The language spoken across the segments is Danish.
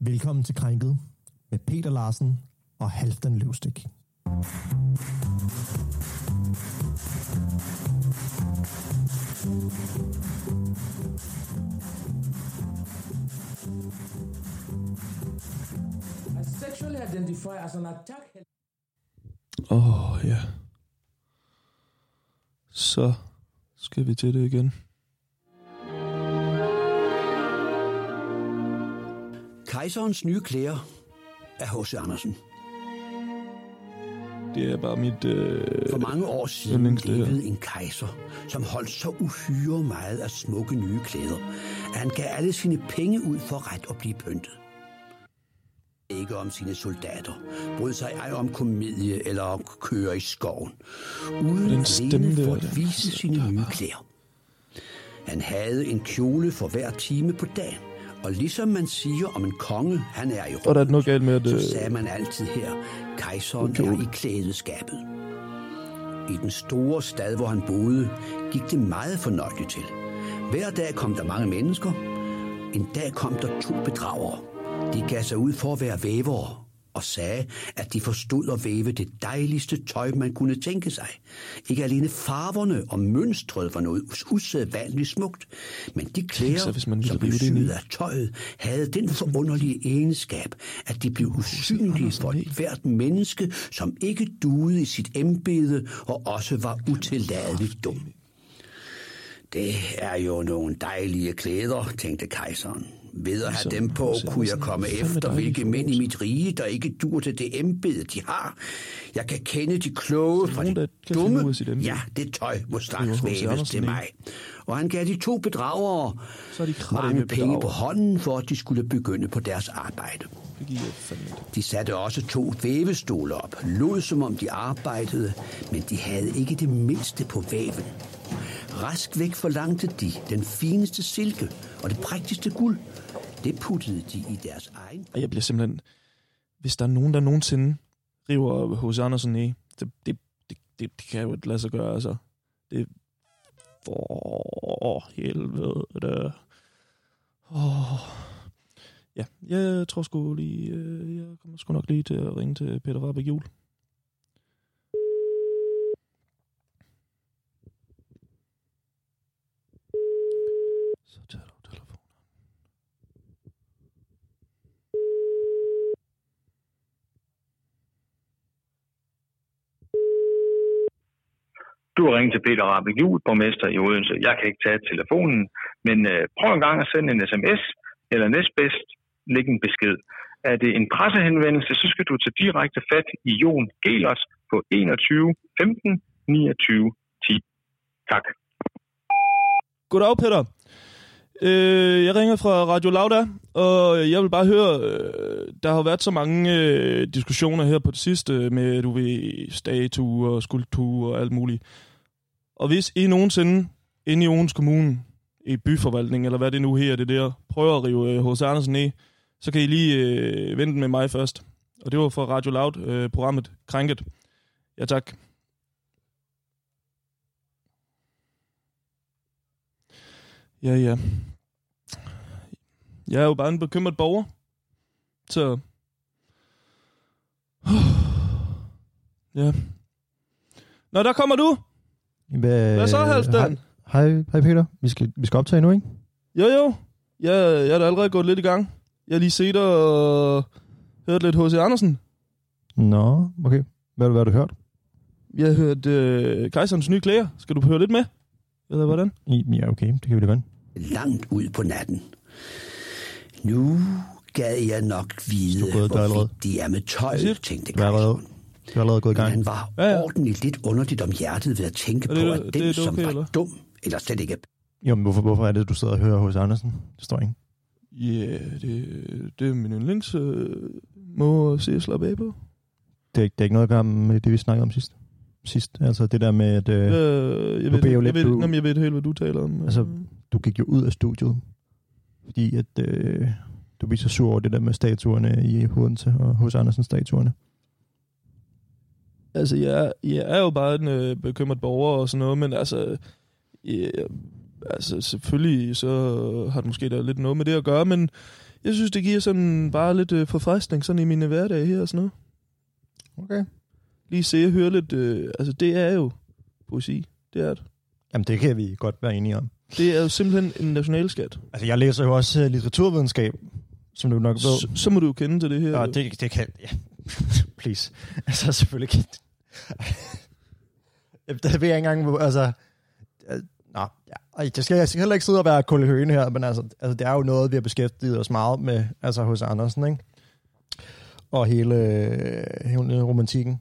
Velkommen til Krænket med Peter Larsen og Halfdan Løvstik. I sexually identify as an attack. Åh, oh, ja. Så skal vi til det igen. Kejserens nye klæder af H.C. Andersen. Det er bare mit... Øh, For mange år siden levede en kejser, som holdt så uhyre meget af smukke nye klæder, at han gav alle sine penge ud for ret at blive pyntet. Ikke om sine soldater, brød sig ej om komedie eller at køre i skoven, uden Den stemme for at vise sine nye klæder. Han havde en kjole for hver time på dagen, og ligesom man siger om en konge, han er i Og der er noget galt med, at... så Øh, sagde man altid her, kejseren Okay. er i klædeskabet. I den store stad, hvor han boede, gik det meget fornøjeligt til. Hver dag kom der mange mennesker. En dag kom der to bedragere. De gav sig ud for at være vævere og sagde, at de forstod at væve det dejligste tøj, man kunne tænke sig. Ikke alene farverne og mønstret var noget us- usædvanligt smukt, men de klæder, sig, hvis man som blev syet af tøjet, havde den forunderlige egenskab, at de blev usynlige for et hvert menneske, som ikke duede i sit embede og også var utilladeligt dum. Det er jo nogle dejlige klæder, tænkte kejseren. Ved at have dem på, kunne jeg komme efter, hvilke mænd i mit rige, der ikke dur til det embede, de har. Jeg kan kende de kloge fra de dumme. Ja, det tøj må straks væves til mig. Og han gav de to bedragere Så de mange penge på hånden, for at de skulle begynde på deres arbejde. De satte også to vævestole op, lod som om de arbejdede, men de havde ikke det mindste på væven. Rask væk forlangte de den fineste silke og det prægtigste guld. Det puttede de i deres egen. Og jeg bliver simpelthen... Hvis der er nogen, der nogensinde river H.C. Andersen i, det, det, det, det, det kan jo ikke lade sig gøre, altså. Det... For helvede. Oh. Ja, jeg tror sgu lige... Øh, jeg kommer sgu nok lige til at ringe til Peter Rabeck Jul. Du har ringet til Peter Rabeck Juhl, borgmester i Odense. Jeg kan ikke tage telefonen, men øh, prøv en gang at sende en sms, eller næstbedst, læg en besked. Er det en pressehenvendelse, så skal du tage direkte fat i Jon Gelers på 21 15 29 10. Tak. Goddag, Peter. Øh, jeg ringer fra Radio Lauda, og jeg vil bare høre, øh, der har været så mange øh, diskussioner her på det sidste med, du ved, statue og skulptur og alt muligt. Og hvis I nogensinde inde i Odense Kommune, i byforvaltning, eller hvad det nu her, det der, prøver at rive øh, H.C. Andersen ned, så kan I lige øh, vente med mig først. Og det var fra Radio Loud, øh, programmet Krænket. Ja, tak. Ja, ja. Jeg er jo bare en bekymret borger. Så... Ja. Nå, der kommer du. Hvad, Hvad så, Halvdan? Hej, hej, Peter. Vi skal, vi skal optage nu, ikke? Jo, jo. Jeg, jeg er da allerede gået lidt i gang. Jeg har lige set og hørt lidt H.C. Andersen. Nå, okay. Hvad, hvad har du hørt? Jeg har hørt øh, Kejserens nye klæder. Skal du høre lidt med? Eller hvordan? I, ja, okay. Det kan vi da godt. langt ud på natten. Nu gad jeg nok vide, er hvorvidt de er med tøj, tænkte er kejseren. du er allerede gået i Men gang. han var Ja, ja. ordentligt lidt underligt om hjertet ved at tænke Er på, det- at det- den, det er som okay, var eller? dum, eller slet ikke Jo, men hvorfor, hvorfor er det, du sidder og hører hos Andersen? Det står ikke. Ja, yeah, det, det er min yndlings øh, måde at se at slappe af på. Det er, ikke- det er ikke noget at gøre med det, vi snakkede om sidst. Sidst, altså det der med, at øh, Øh, jeg, ved, beder jeg jo jeg, lidt, ved, du- jamen, jeg ved helt, hvad du taler om. Altså, Øh, du gik jo ud af studiet, fordi at øh, du blev så sur over det der med statuerne i Odense og hos Andersen statuerne. Altså, jeg, jeg er jo bare en øh, bekymret borger og sådan noget, men altså, ja, altså, selvfølgelig så har det måske da lidt noget med det at gøre, men jeg synes, det giver sådan bare lidt øh, forfriskning sådan i mine hverdage her og sådan noget. Okay. Lige se og høre lidt, øh, altså det er jo poesi, det er det. Jamen, det kan vi godt være enige om. Det er jo simpelthen en nationalskat. Altså, jeg læser jo også øh, litteraturvidenskab, som du nok ved. Så, så må du jo kende til det her. Ja, det, det kan... Ja. Please. Altså, selvfølgelig kan... det ved jeg ikke engang... hvor- Altså... øh, Nå, ja. Ej, det skal, jeg skal heller ikke sidde og være kulde høne her, men altså, altså, det er jo noget, vi har beskæftiget os meget med, altså hos Andersen, ikke? Og hele, hele romantikken.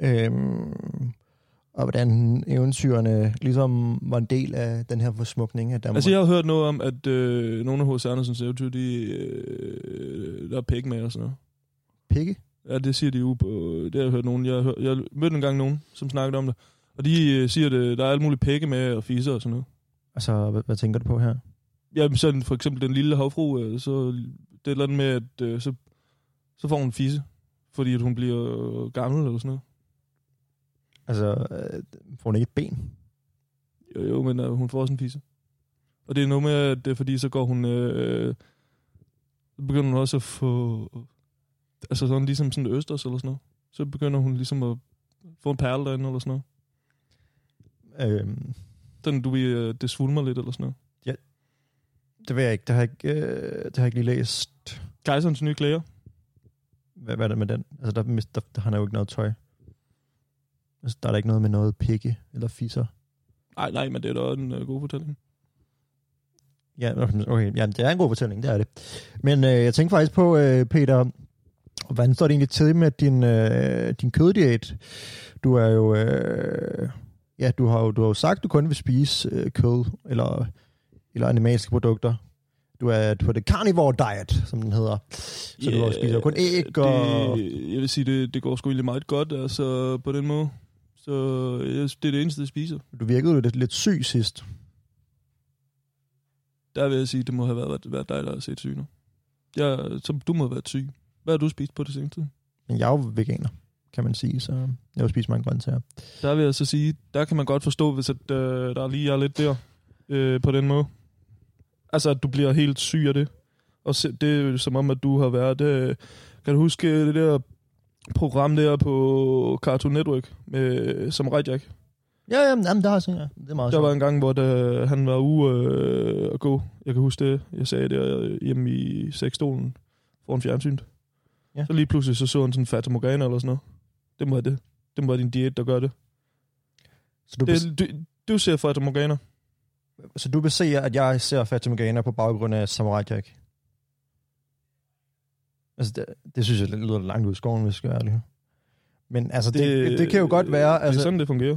Øhm, og hvordan eventyrene ligesom var en del af den her forsmukning af Danmark. Altså, jeg har hørt noget om, at øh, nogle af H.C. Andersens eventyr, de, øh, der er pæk med og sådan noget. Pikke? Ja, det siger de jo på... Det har jeg hørt nogen. Jeg hørt, jeg har mødt en gang nogen, som snakkede om det. Og de øh, siger, at øh, der er alt muligt pække med og fiser og sådan noget. Altså, hvad, hvad tænker du på her? Ja, sådan for eksempel den lille havfru, øh, så det er et eller andet med, at øh, så, så får hun en fisse, fordi at hun bliver gammel eller sådan noget. Altså, øh, får hun ikke et ben? Jo, jo men øh, hun får også en fisse. Og det er noget med, at det er fordi, så går hun... Øh, så begynder hun også at få... Altså sådan ligesom sådan østers eller sådan noget. Så begynder hun ligesom at få en perle derinde eller sådan noget. Øhm, Den, du øh, det svulmer lidt eller sådan noget. det ved jeg ikke. Det har jeg ikke, øh, det har jeg ikke lige læst. Kejserens nye klæder. Hvad, hvad er det med den? Altså, der, mis- der, der har han jo ikke noget tøj. Altså, der er der ikke noget med noget pikke eller fisser. Nej, nej, men det er da en øh, god fortælling. Ja, okay. Ja, det er en god fortælling, det er det. Men øh, jeg tænkte faktisk på, øh, Peter, hvordan står det egentlig til med din, øh, din køddiæt? Du er jo... Øh, ja, du har jo, du har jo sagt, du kun vil spise øh, kød eller, eller animalske produkter. Du er på det carnivore diet, som den hedder. Så du spiser jo kun æg og... Det, jeg vil sige, det, det går sgu egentlig meget godt, altså på den måde. Så jeg, det er det eneste, jeg spiser. Du virkede jo lidt, lidt syg sidst. Der vil jeg sige, det må have været, været dig, der har set syg nu. Jeg, så du må have været syg. Hvad har du spist på det seneste? Men jeg er jo veganer, kan man sige, så jeg har spist mange grøntsager. Der vil jeg så sige, der kan man godt forstå, hvis at, øh, der lige er lidt der øh, på den måde. Altså, at du bliver helt syg af det. Og se, det er som om, at du har været... Øh, kan du huske det der program der på Cartoon Network med Samurai Jack? Ja, ja, jamen, der har jeg set, ja. Det er meget Der var sjovt. en gang, hvor der, han var ude øh, at gå. Jeg kan huske det. Jeg sagde det øh, hjemme i sexstolen foran fjernsynet. Ja. Så lige pludselig så så han sådan en Fata Morgana eller sådan noget. Det må være det. Det må være din diæt, der gør det. Så du, det du, du ser Fata Morgana. så du baserer, at jeg ser Fata Morgana på baggrund af Samurai Jack? Altså, det, det synes jeg det lyder langt ud i skoven, hvis jeg skal være ærlig. Men altså, det, det, det kan jo godt være... Det er Altså, sådan, det fungerer.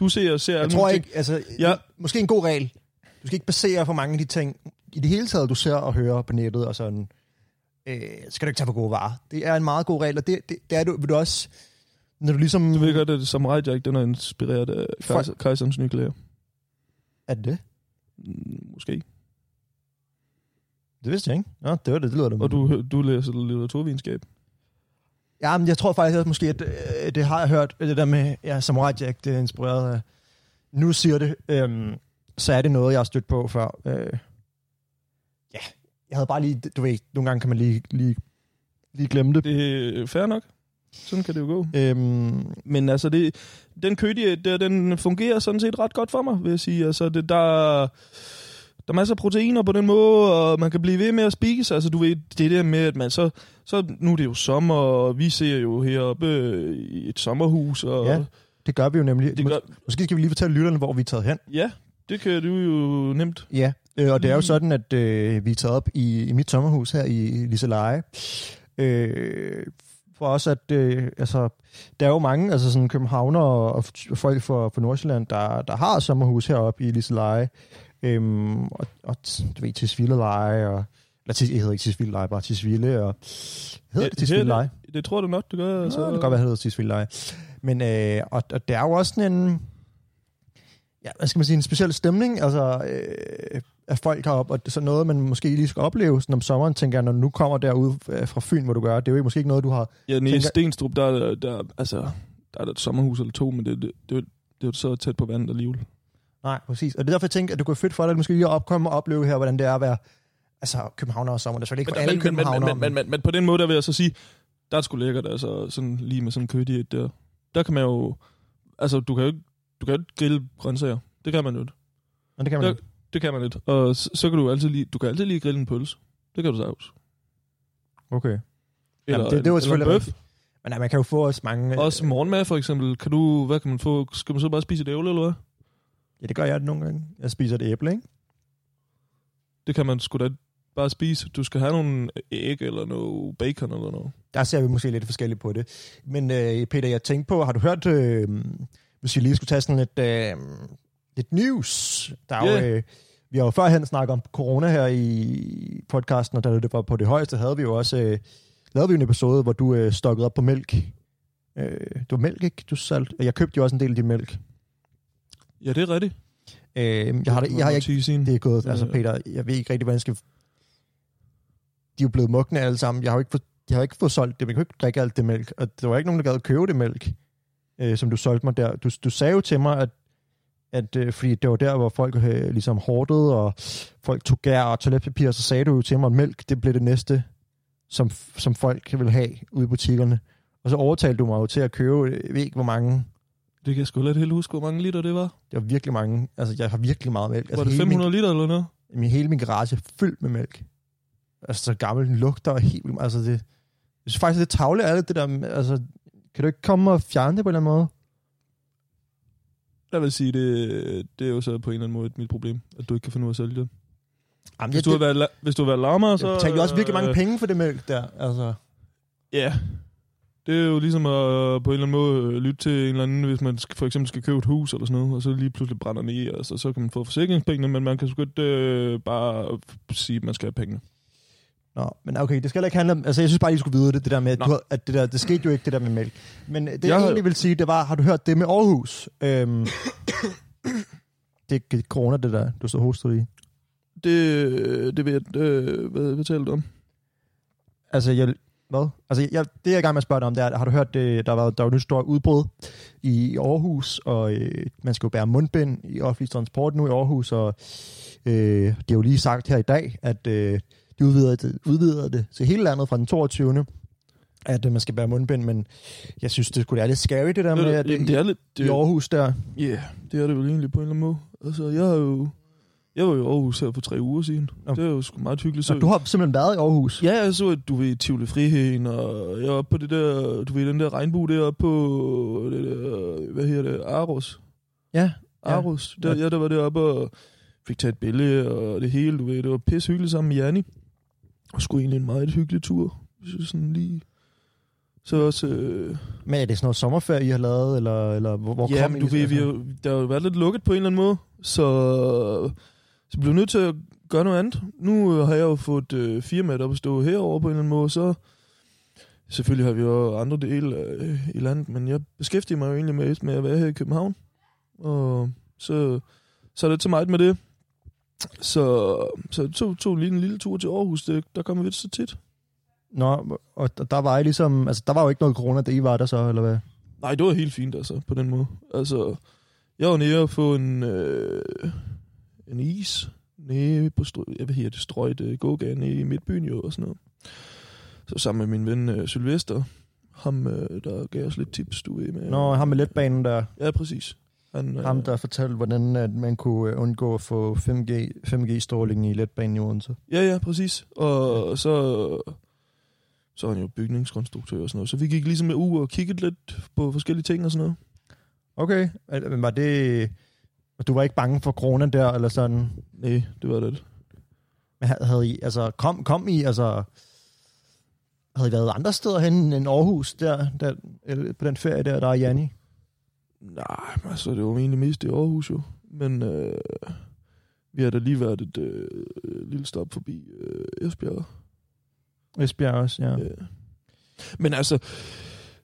Du ser, ser jeg tror ikke, altså, Ja. måske en god regel. Du skal ikke basere for mange af de ting, i det hele taget, du ser og hører på nettet og sådan, øh, skal du ikke tage for gode varer. Det er en meget god regel, og det, det, det er du, vil du også, når du ligesom... Du ved godt, at Samurai Jack, den er inspireret af kejserens nye klæder. Er det det? Mm, Måske. Det vidste jeg ikke. Ja, det var det, det lyder da. Og du, du læser litteraturvidenskab. Ja, men jeg tror faktisk også måske, at øh, det har jeg hørt, det der med, ja, Samurai Jack, det er inspireret af, nu siger det, øhm, så er det noget, jeg har stødt på før. Øh, ja, jeg havde bare lige, du ved, nogle gange kan man lige, lige, lige glemme det. Det er fair nok. Sådan kan det jo gå. Øhm, Men altså, det, den kødiæt, der, den fungerer sådan set ret godt for mig, vil jeg sige. Altså, det, der er masser af proteiner på den måde, og man kan blive ved med at spise. Altså, du ved, det der med, at man så... så nu er det jo sommer, og vi ser jo heroppe øh, i et sommerhus, og... Ja, det gør vi jo nemlig. Det gør, Mås- Måske skal vi lige fortælle lytterne, hvor vi er taget hen. ja, det kan du jo nemt. Ja, øh, og det er jo Mm. sådan, at øh, vi er taget op i, i mit sommerhus her i Liseleje. Øh, for os, at øh, altså, der er jo mange altså sådan københavner og, og folk fra, fra Nordsjælland, der, der har sommerhus heroppe i Liseleje. Øhm, og, og du ved, Tisvildeleje, og eller tis, jeg hedder ikke Tisvildeleje, bare Tisvilde, og hedder det Tisvildeleje? Det, det tror du nok, det gør. Så... det kan godt være, det hedder Tisvildeleje. Men, øh, og, og der er jo også sådan en, ja, hvad skal man sige, en speciel stemning. Altså, øh, af folk heroppe, og sådan noget, man måske lige skal opleve sådan om sommeren, tænker jeg, når du nu kommer derude øh, fra Fyn, hvor du gør. Det er jo ikke- måske ikke noget, du har... Ja, nede i Stenstrup, der, er- der, altså, der er der et sommerhus eller to, men det, det, det, er det er jo så tæt på vandet alligevel. Nej, præcis. Og det er derfor, jeg tænker, at det kunne være fedt for dig, at måske lige at opkomme og opleve her, hvordan det er at være altså, københavner og sommer. Det er selvfølgelig ikke for alle men, men, men, men, men, men, men, på den måde, der vil jeg så sige, der er sgu lækkert, altså sådan lige med sådan en kødiet der. Der kan man jo, altså du kan jo ikke, du kan jo ikke grille grøntsager. Det kan man jo ikke. Men det kan man ikke. Det kan man lidt. Og så, så kan du altid lige, du kan altid lige grille en pølse. Det kan du sagtens. Okay. Eller, det- det var eller selvfølgelig bøf. Men nej, man kan jo få også mange... Også morgenmad for eksempel. Kan du, hvad kan man få? Skal man så bare spise et æble, eller hvad? Ja, det gør jeg nogle gange. Jeg spiser et æble, ikke? Det kan man sgu da bare spise. Du skal have nogle æg eller noget bacon eller noget. Der ser vi måske lidt forskelligt på det. Men øh, Peter, jeg tænkte på, har du hørt, øh, hvis vi lige skulle tage sådan lidt, øh, lidt news? Der er Ja. jo, øh, vi har jo førhen snakket om corona her i podcasten, og da det var på det højeste, havde vi jo også øh, lavet vi en episode, hvor du øh, stokkede op på mælk. Øh, det var mælk, ikke? Du salt. Jeg købte jo også en del af din mælk. Ja, det er rigtigt. Øh, jeg har, det, jeg har ikke det er gået, altså. Peter, jeg ved ikke rigtig, hvordan jeg skal... De er jo blevet mugne alle sammen. Jeg har jo ikke, fået, jeg har ikke fået solgt det, men jeg kunne ikke drikke alt det mælk. Og der var ikke nogen, der gad at købe det mælk, øh, som du solgte mig der. Du, du sagde jo til mig, at, at øh, fordi det var der, hvor folk øh, ligesom hårdede, og folk tog gær og toiletpapir, så sagde du jo til mig, at mælk, det blev det næste, som, som folk vil have ude i butikkerne. Og så overtalte du mig jo til at købe, jeg ved ikke hvor mange, Det kan jeg sgu lidt helt huske, hvor mange liter det var. det var virkelig mange, altså jeg har virkelig meget mælk. Var Altså, det hele min- 500 liter eller noget? min, hele min garage er fyldt med mælk. Altså, så gammel den lugter og helt vildt. Altså, det, jeg synes faktisk, det er tavle af det der. Altså, kan du ikke komme og fjerne det på en eller anden måde? Jeg vil sige, det, det er jo så på en eller anden måde mit problem, at du ikke kan finde ud af at sælge det. Jamen, Hvis jeg, du har det, været, hvis du har været lammer, så... jeg betalte jo også virkelig mange øh, penge for det mælk der. Altså, Ja. Det er jo ligesom at på en eller anden måde øh, lytte til en eller anden, hvis man for eksempel skal købe et hus eller sådan noget, og så lige pludselig brænder ned, altså, så kan man få forsikringspengene, men man kan sgu godt øh, bare sige, at man skal have pengene. nå, men okay, det skal heller ikke handle om... Altså, jeg synes bare, I skulle vide det, det der med, at, du, at det, der, det skete jo ikke, det der med mælk. Men det, Jeg jeg egentlig vil sige, det var, har du hørt det med Aarhus? Øhm, det er corona, det der, du så hostet i. Det, det ved jeg, øh, hvad, hvad taler du om? Altså, jeg, hvad? Altså, jeg, det jeg er i gang med at spørge dig om, det er, har du hørt, det, der, var, der var nu stort udbrud i Aarhus, og øh, man skal jo bære mundbind i offentlig transport nu i Aarhus, og øh, det er jo lige sagt her i dag, at øh, de udvider det, udvider det til hele landet fra den 22. at øh, man skal bære mundbind, men jeg synes, det skulle være lidt scary, det der med, at Jamen, det er lidt... i Det, Aarhus der. Ja, yeah, det er det vel egentlig på en eller anden måde. Altså, jeg har jo... Jeg var jo i Aarhus her for tre uger siden. Nå. Det er jo sgu meget hyggeligt. Så du har simpelthen været i Aarhus? Ja, jeg så, at du ved Tivoli Friheden, og jeg var på det der, du ved, den der regnbue deroppe på, det der, hvad hedder det, Aros. Ja. Ja. Aros. Der, ja, der var deroppe og fik taget et billede og det hele, du ved. Det var pisse hyggeligt sammen med Janni. Og skulle egentlig en meget hyggelig tur. Så sådan lige... Så også... Øh, Men er det sådan noget sommerferie, I har lavet, eller, eller hvor, hvor ja, kom men I? du ved, vi har, jo- der har jo været lidt lukket på en eller anden måde, så, så blev nødt til at gøre noget andet. Nu øh, har jeg jo fået øh, firmaet op at stå herover på en eller anden måde, så selvfølgelig har vi jo andre dele øh, i landet, men jeg beskæftiger mig jo egentlig med, med at være her i København, og så, så er det til meget med det. Så, så jeg tog, tog lige en lille tur til Aarhus, det, der kommer vi ikke så tit. Nå, og der- der var I ligesom, altså der var jo ikke noget corona, da I var der så, eller hvad? Nej, det var helt fint, altså, på den måde. Altså, jeg var nede og få en, øh, en is nede på, strø, jeg ved her, det strøget øh, gågade nede i Midtbyen jo, og sådan noget. Så sammen med min ven øh, Sylvester, ham, øh, der gav os lidt tips, du ved. Med, Nå, ham med letbanen der, Ja, præcis. Han, øh, ham der fortalte, hvordan at man kunne øh, undgå at få 5G, 5G-stråling i letbanen i Odense. Ja, ja, præcis. Og så, så er han jo bygningskonstruktør og sådan noget. Så vi gik ligesom med uge og kiggede lidt på forskellige ting og sådan noget. Okay, men var det... og Du var ikke bange for corona der, eller sådan? Nej, det var det. Men ha- havde I, altså, kom, kom I, altså... Havde I været andre steder hen end Aarhus, der, der, på den ferie der, der er Janni? Nej, altså, det var egentlig mest i Aarhus jo. Men øh, vi har da lige været et øh, lille stop forbi øh, Esbjerg. Esbjerg også, ja. Ja. Men altså,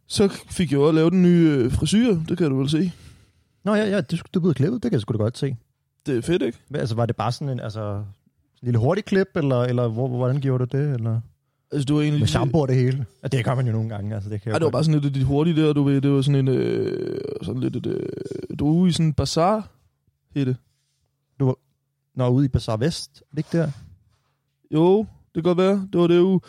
så fik jeg jo også lavet den nye øh, frisyr, det kan du vel se. Nå ja, ja, du, du blevet klippet, det kan jeg sgu da godt se. Det er fedt, ikke? Hvad- Altså, var det bare sådan en, altså, sådan en lille hurtig klip, eller, eller hvor, hvordan gjorde du det? Eller? Altså, du var egentlig... Med shampoo det hele? Ja, det gør man jo nogle gange. Altså, det kan jo det var bare sådan lidt lidt hurtigt der, du ved. Det var sådan en... Øh, sådan lidt øh, du var ude i sådan en bazar, hed det. Nå, ude i Bazaar Vest, det ikke der? Jo, det kan godt være. Det var det jo.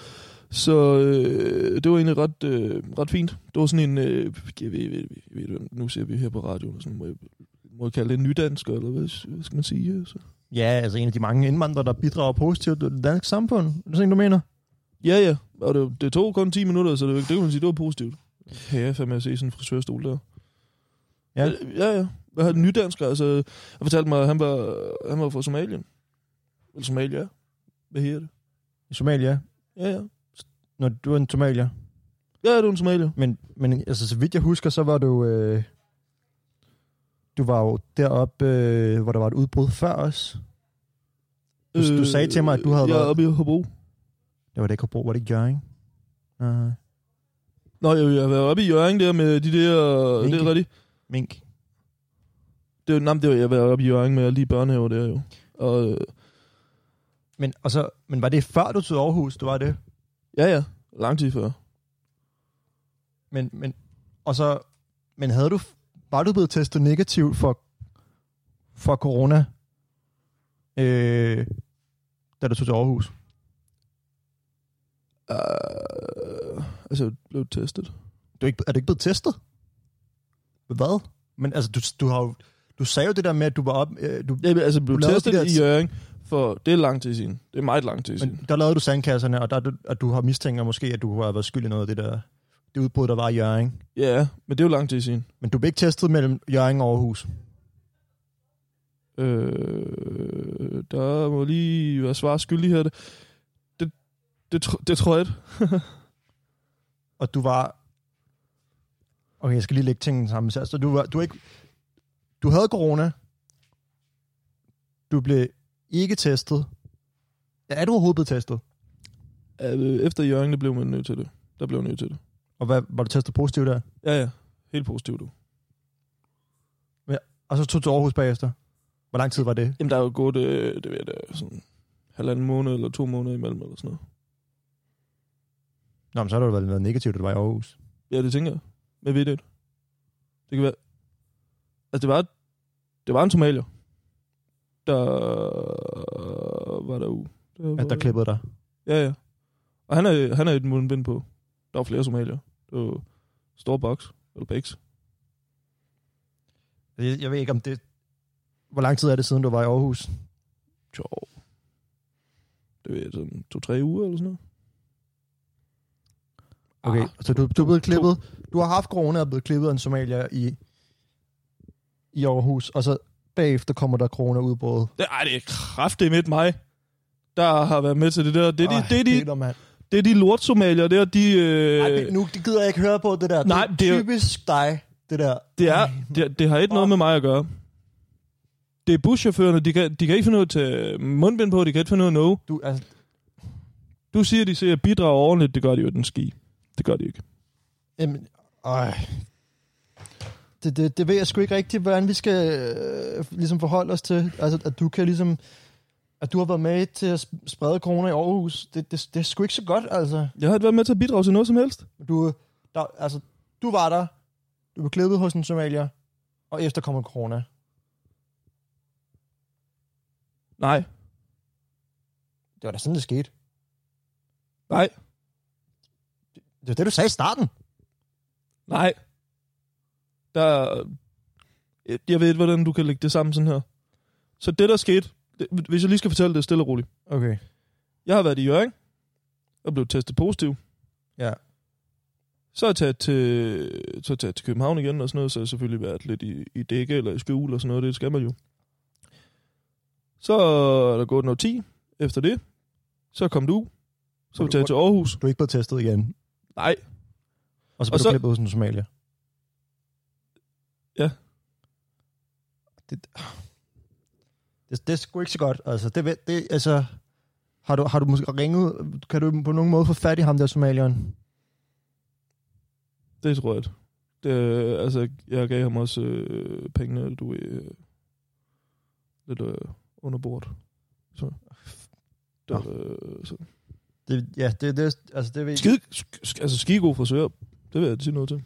Så øh, det var egentlig ret, øh, ret fint. Det var sådan en... Øh, jeg ved, ved, ved, ved, nu ser vi her på radioen, sådan, må, jeg, må jeg kalde det en nydansker, eller hvad, hvad skal man sige? Altså. Ja, altså en af de mange indvandrere, der bidrager positivt til det danske samfund. Er det sådan, du mener? Ja, ja. Og det, det tog kun 10 minutter, så det, det kan man sige, det var positivt. Ja, jeg fandme at se sådan en frisørstol der. Ja. Øh, Ja, ja. Hvad har den nydansker? Altså, jeg fortalte mig, at han var, han var fra Somalien. Eller Somalia. Hvad hedder det? Somalia? Ja, ja. Når du er en somalier. Ja, det var en Somalia. Men, men altså, så vidt jeg husker, så var du... Øh, du var jo deroppe, øh, hvor der var et udbrud før os. Du, du sagde til mig, at du havde Øh, Ja, været... oppe i Hobro. Det var det ikke Hobro, var det ikke Jørgen? Nej. Nå, jeg, jeg været oppe i Jørgen der med de der... Minke. Det er rigtigt. Mink. Det, er- nej, det var, jeg været oppe i Jørgen med alle de børnehaver der jo. Og, øh, Men, og så, men var det før du tog Aarhus, du var det? Ja, ja. Lang tid før. Men, men, og så, men havde du, var du blevet testet negativ for, for corona, øh, da du tog til Aarhus? Uh, altså, jeg blev testet. Du er, ikke, er du ikke blevet testet? Hvad? Men altså, du, du har jo, du sagde jo det der med, at du var op, øh, du, Jeg altså, blev Du testet i Jørgen, for det er lang tid siden. Det er meget lang tid siden. men der lavede du sandkasserne, og der, du, at du har mistænkt måske, at du har været skyld i noget af det der, det udbrud, der var i Jørgen. Ja, men det er jo lang tid siden. Men du blev ikke testet mellem Jørgen og Aarhus. Øh, der må lige være svar skyldig her. Det, det, det, tr- det tror jeg ikke. og du var... Okay, jeg skal lige lægge tingene sammen. Så du, var, du, ikke, du havde corona. Du blev ikke testet. Er du overhovedet blevet testet? Øh, Efter Jørgen, der blev man nødt til det. Der blev man nødt til det. Og hvad, var du testet positiv der? Ja, ja. Helt positivt, du. Og så tog du til Aarhus bagefter. Hvor lang tid var det? Jamen, der er jo gået, øh, det ved jeg, da, sådan halvanden måned eller to måneder imellem, eller sådan noget. Nå, men så har du vel været negativt, at du var i Aarhus. Ja, det tænker jeg. Hvad ved det? Det kan være... Altså, det var, det var en somalier. Der var der jo... Der, At der klippede dig. Ja, ja. Og han er, han er et mundbind på. Der var flere somalier. Det var stor boks. Eller bæks. Jeg, jeg ved ikke, om det... Hvor lang tid er det siden, du var i Aarhus? Jo. Det jeg, sådan to-tre uger eller sådan noget. Okay, Ah, så du, du er blevet klippet... Du har haft corona og er blevet klippet af en somalier i, i Aarhus, og så bagefter kommer der corona-udbrud. Det, ej, det er kraftigt midt mig, der har været med til det der. Det er de, Ej, det er de, Peter, mand. det er de lortsomalier der, de... Øh, Ej, nu det gider jeg ikke høre på det der. Nej, det er det er typisk dig, det der. Det, er, det, det har ikke noget med mig at gøre. Det er buschaufførerne, de kan, de kan ikke finde noget til mundbind på, de kan ikke finde noget nå. Du, altså, Du siger, de ser bidrager ordentligt, det gør de jo den ski. Det gør de ikke. jamen, øj. Det, det, det ved jeg sgu ikke rigtigt, hvordan vi skal øh, ligesom forholde os til. Altså, at du kan ligesom... At du har været med til at sp- sprede corona i Aarhus, det, det, det er sgu ikke så godt, altså. Jeg har ikke været med til at bidrage til noget som helst. Du, der, altså, du var der, du blev klippet hos en somalier, og efter kommer corona. Nej. Det var da sådan, det skete. Nej. Det var det, du sagde i starten. Nej. Der... Jeg ved ikke, hvordan du kan lægge det sammen sådan her. Så det, der skete... Det, hvis jeg lige skal fortælle det stille og roligt. Okay. Jeg har været i Jørgen, og blev testet positiv. Ja. Så er jeg taget til, så er jeg taget til København igen og sådan noget, så har jeg selvfølgelig været lidt i, i dække eller i skjul og sådan noget, det skal man jo. Så er der gået noget 10 efter det. Så kom du. Så er vi taget til Aarhus. Du er ikke blevet testet igen. Nej, Og så Og blev du så- klippet hos en somalier. Ja. Det, det, det er sgu ikke så godt. Altså, det, det, altså, har du, har du måske ringet, kan du på nogen måde få fat i ham der somalieren? det tror jeg. Det, altså, jeg gav ham også øh, pengene, du øh, lidt øh, under bordet. Så, Nå. der, øh, så. Det, ja, det, det, altså, det ved, Skide, sk- altså skide god frisør. Det vil jeg sige noget til.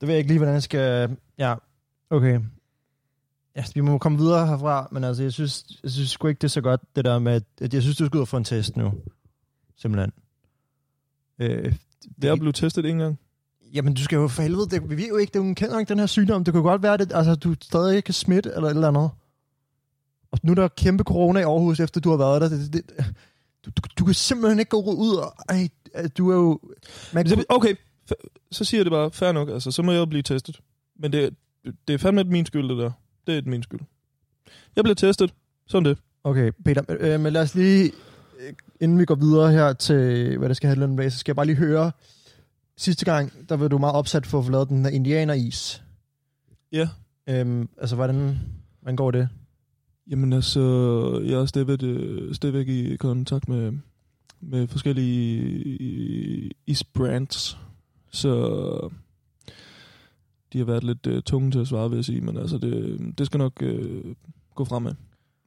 det ved jeg ikke lige, hvordan jeg skal... Ja, okay. Ja, vi må komme videre herfra, men altså, jeg synes, jeg synes sgu ikke, det er så godt, det der med, at jeg synes, du skal ud og få en test nu. Simpelthen. Øh, Det er blevet testet en gang. Jamen, du skal jo for helvede, det, vi ved jo ikke, det, kender ikke den her sygdom. Det kan godt være, at altså, du stadig ikke kan smitte eller et eller andet. Og nu er der kæmpe corona i Aarhus, efter du har været der. Det, det, du, du, du kan simpelthen ikke gå ud og... Ej, du er jo... Man, Okay, så siger jeg det bare, fair nok, altså, så må jeg jo blive testet. Men det, det er fandme min skyld, det der. Det er min skyld. Jeg bliver testet. Sådan det. Okay, Peter, øh, men lad os lige, øh, inden vi går videre her til, hvad det skal handle om, så skal jeg bare lige høre, sidste gang, der var du meget opsat for at få lavet den her indianeris. Ja. Øhm, altså, hvordan, hvordan går det? Jamen altså, jeg er stadigvæk, øh, stadigvæk i kontakt med, med forskellige isbrands, så de har været lidt uh, tunge til at svare, vil jeg sige, men altså, det, det skal nok uh, gå fremad.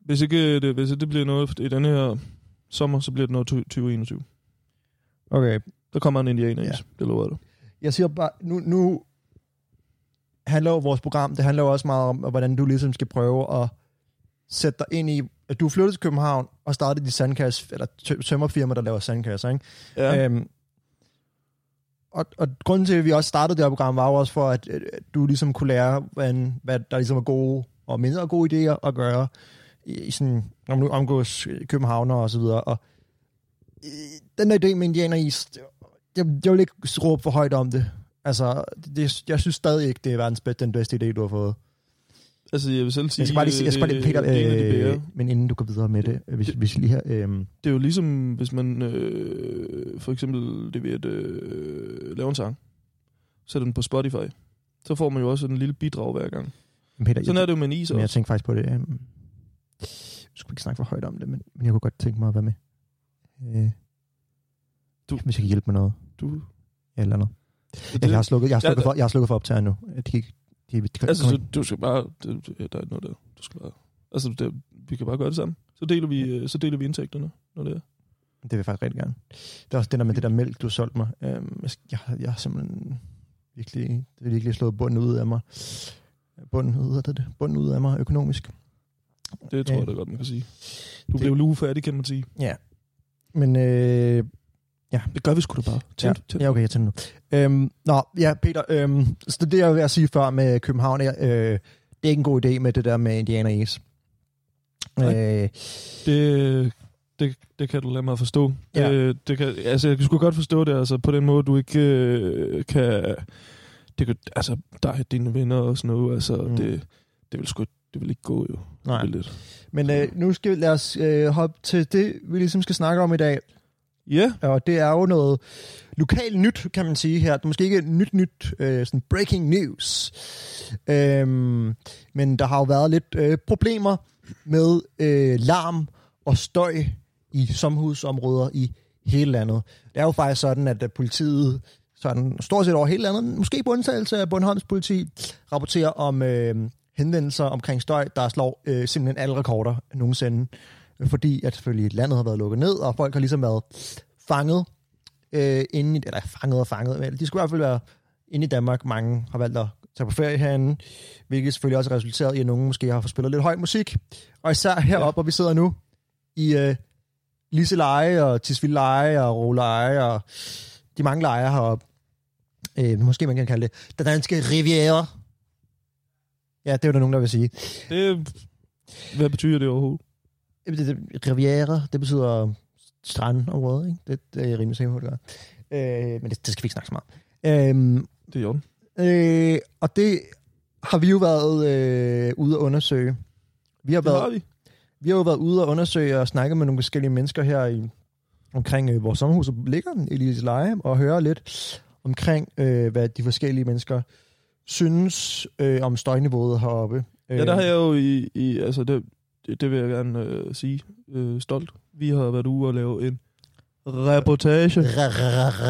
Hvis ikke det, hvis ikke det bliver noget i den her sommer, så bliver det noget 2021. Okay, Der kommer en indianer Ja. det lover dig. jeg siger bare, nu, nu handler jo vores program, det handler jo også meget om, hvordan du ligesom skal prøve at sætte dig ind i, at du flyttet til København og startet de sandkasse, eller tø- tømmerfirma, der laver sandkasser, ikke? Ja. Øhm, og, og grunden til, at vi også startede det her program, var jo også for, at, at du ligesom kunne lære, hvad, hvad der ligesom er gode og mindre gode idéer at gøre, i, sådan, når man nu omgås københavner og så videre. Og øh, den der idé med indianeris, det- jeg, jeg vil ikke råbe for højt om det. Altså, det, jeg synes stadig ikke, det er verdens bedste, den bedste idé, du har fået. Altså, jeg vil selv sige... Jeg skal bare lige, sige- jeg skal bare lige Peter, øh, øh, men inden du går videre med det, hvis, hvis vi lige her, øh, Det er jo ligesom, hvis man øh, for eksempel det ved at øh, lave en sang, sætter den på Spotify, så får man jo også en lille bidrag hver gang. Peter, Sådan jeg, er det jo med en is Men jeg også. tænkte faktisk på det. Um, jeg skulle ikke snakke for højt om det, men, men jeg kunne godt tænke mig at være med. Øh, Du- Hvis jeg kan hjælpe med noget. Du, Eller andet. det, Jeg, jeg, har slukket, jeg, har Ja, slukket for, jeg har slukket for optageren nu. De kan ikke... De, de, de, altså, så, du skal bare... Det, det- der er noget der. Du skal bare... Altså, det, vi kan bare gøre det sammen. Så deler vi, øh, så deler vi indtægterne, når det er. det vil jeg faktisk rigtig gerne. Det er også det der med det der mælk, du har solgt mig. Um, jeg, jeg, har- simpelthen virkelig, det er virkelig slået bunden ud af mig. Bunden ud af det, bunden ud af mig økonomisk. Det tror jeg da godt, man kan sige. Du Det- blev luge færdig, kan man sige. Ja. Men øh, Det gør vi sgu da bare. Ja, Tænd, tænd. ja, okay, jeg tænder nu. Øhm, nå, ja, Peter, øhm, så det, jeg var ved at sige før med København, øh, det er ikke en god idé med det der med Indiana. Nej. Øh, Det, det, det kan du lade mig forstå. Ja. Ja. Det, det kan, altså, jeg sgu godt forstå det, altså, på den måde, du ikke øh, kan... Det kan, altså, dig og dine venner og sådan noget, altså, Mm. det, det vil sgu det vil ikke gå, jo. nej, lidt. men øh, nu skal vi lade os øh, hoppe til det, vi ligesom skal snakke om i dag. Ja, Og det er jo noget lokalt nyt, kan man sige her. Det er måske ikke nyt nyt, øh, sådan breaking news. Øhm, men der har jo været lidt øh, problemer med øh, larm og støj i sommerhusområder i hele landet. Det er jo faktisk sådan, at øh, politiet sådan stort set over hele landet, måske på undtagelse af Bornholms politi, rapporterer om øh, henvendelser omkring støj, der slår øh, simpelthen alle rekorder nogensinde. Fordi at selvfølgelig landet har været lukket ned, og folk har ligesom været fanget øh, inde i, eller fanget og fanget, men de skulle i hvert fald være inde i Danmark. Mange har valgt at tage på ferie herinde, hvilket selvfølgelig også har resulteret i, at nogen måske har fået spillet lidt høj musik. Og især heroppe, ja. hvor vi sidder nu, i øh, Liseleje og Tisvildeleje og Roleje og de mange lejre heroppe. Øh, måske man kan kalde det den danske riviera. Ja, det er jo der nogen, der vil sige. det... Hvad betyder det overhovedet? Riviera, det betyder strandområde, ikke? Det, det er jeg rimelig sikker på, det gør. Øh, men det, det skal vi ikke snakke så meget. Øhm, Det er i orden. øh, og det har vi jo været øh, ude at undersøge. Vi har, Det har været, vi. vi har jo været ude at undersøge og snakke med nogle forskellige mennesker her i, omkring øh, vores sommerhus, der ligger i Lille Leje, og høre lidt omkring, øh, hvad de forskellige mennesker synes øh, om støjniveauet heroppe. Øh, Ja, der har jeg jo i... i altså, det, det, det vil jeg gerne øh, sige øh, stolt. Vi har været ude og lave en reportage.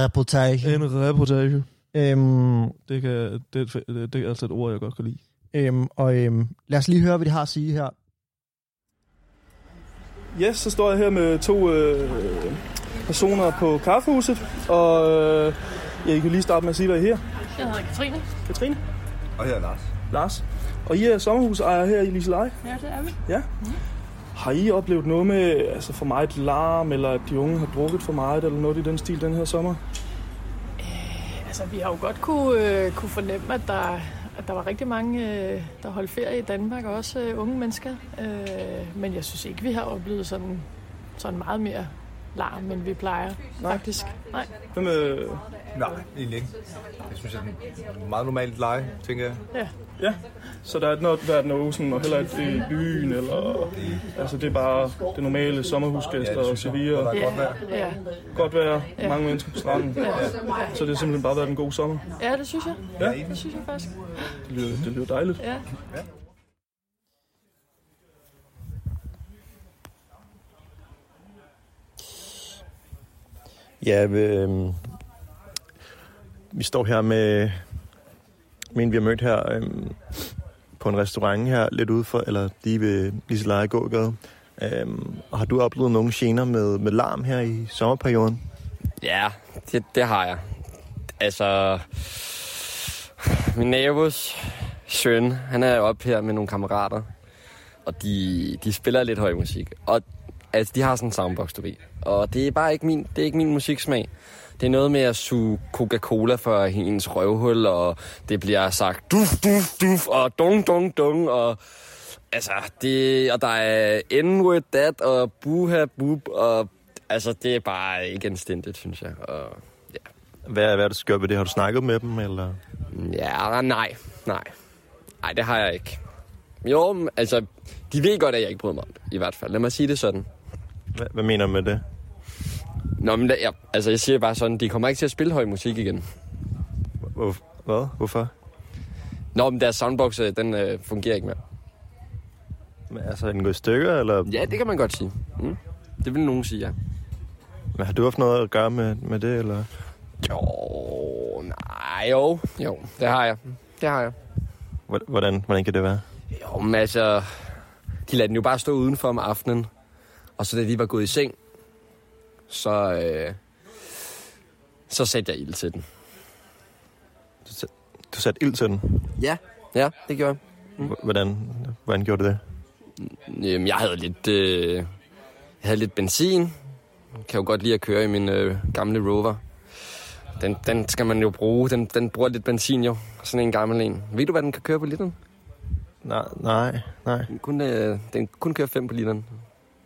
Reportage. En reportage. Øhm, Det, kan, det, er det, det er altså et ord, jeg godt kan lide. Øhm, og øhm, lad os lige høre, hvad de har at sige her. Yes, så står jeg her med to øh, personer på kaffehuset, og øh, I kan lige starte med at sige, hvad I er her. Jeg hedder Katrine. Katrine, Og her er Lars. Lars, og I er sommerhusejere her i Liseleje. Ja, det er vi. Ja. Har I oplevet noget med altså for meget larm, eller at de unge har drukket for meget, eller noget i den stil den her sommer? Altså, vi har jo godt kunne, øh, kunne fornemme, at der, at der var rigtig mange, øh, der holdt ferie i Danmark, og også øh, unge mennesker. Øh, men jeg synes ikke, vi har oplevet sådan, sådan meget mere larm, end vi plejer, Nej. faktisk. Nej. Hvem, øh, Nej, egentlig ikke. Jeg synes, det er et meget normalt leje, tænker jeg. Ja. ja, så der er ikke noget, noget sådan, og heller ikke i byen, eller... Altså, det er bare det normale sommerhusgæster og så Og der videre. er godt vejr. Ja. Godt være mange mennesker på stranden. Så det har simpelthen bare været en god sommer. ja, det synes jeg. Ja. Det synes jeg faktisk. Det lyder, det lyder dejligt. Ja. Ja, øh, vi står her med, med en, vi har mødt her øh, på en restaurant her lidt ude for, eller lige ved Liseleje gågade. Øh, har du oplevet nogle gener med, med larm her i sommerperioden? Ja, det, det har jeg. Altså, min nabos søn, han er oppe her med nogle kammerater, og de, de spiller lidt høj musik. Og altså, de har sådan en soundbox, du ved. Og det er bare ikke min, det er ikke min musiksmag. Det er noget med at suge Coca-Cola for hendes røvhul, og det bliver sagt duf, duf, duf, og dung, dung, dung, og altså, det, og der er n-word that, og buha, bub, og altså, det er bare ikke anstændigt, synes jeg. Og, Hvad, hvad er det, du gør ved det? Har du snakket med dem, eller? Ja, nej, nej. Nej, det har jeg ikke. Jo, altså, de ved godt, at jeg ikke bryder mig om det, i hvert fald. Lad mig sige det sådan. Hvad, hvad mener du med det? Nå, men da, ja, altså, jeg siger bare sådan, de kommer ikke til at spille høj musik igen. Hvor, hvad? Hvorfor? Nå, men deres soundbox, øh, den øh, fungerer ikke mere. Men, altså, den gået i stykker, eller? Ja, det kan man godt sige. Mm. Det vil nogen sige, ja. Men har du haft noget at gøre med, med det, eller? Jo, nej, jo. Jo, det har jeg. Det har jeg. Hvor- Hvordan, hvordan kan det være? Jo, men altså, de lader den jo bare stå udenfor om aftenen. Og så da de var gået i seng, så, øh, så satte jeg ild til den. Du satte ild til den. Ja, ja, det gjorde jeg. H- Hvordan, hvordan gjorde du det? Jamen, jeg havde lidt, øh, jeg havde lidt benzin. Kan jo godt lide at køre i min øh, gamle Rover. Den, den skal man jo bruge. Den, den bruger lidt benzin jo. Sådan en gammel en. Ved du, hvad den kan køre på literen? Nej, nej, nej. Den kun, øh, den kun kører 5 på literen.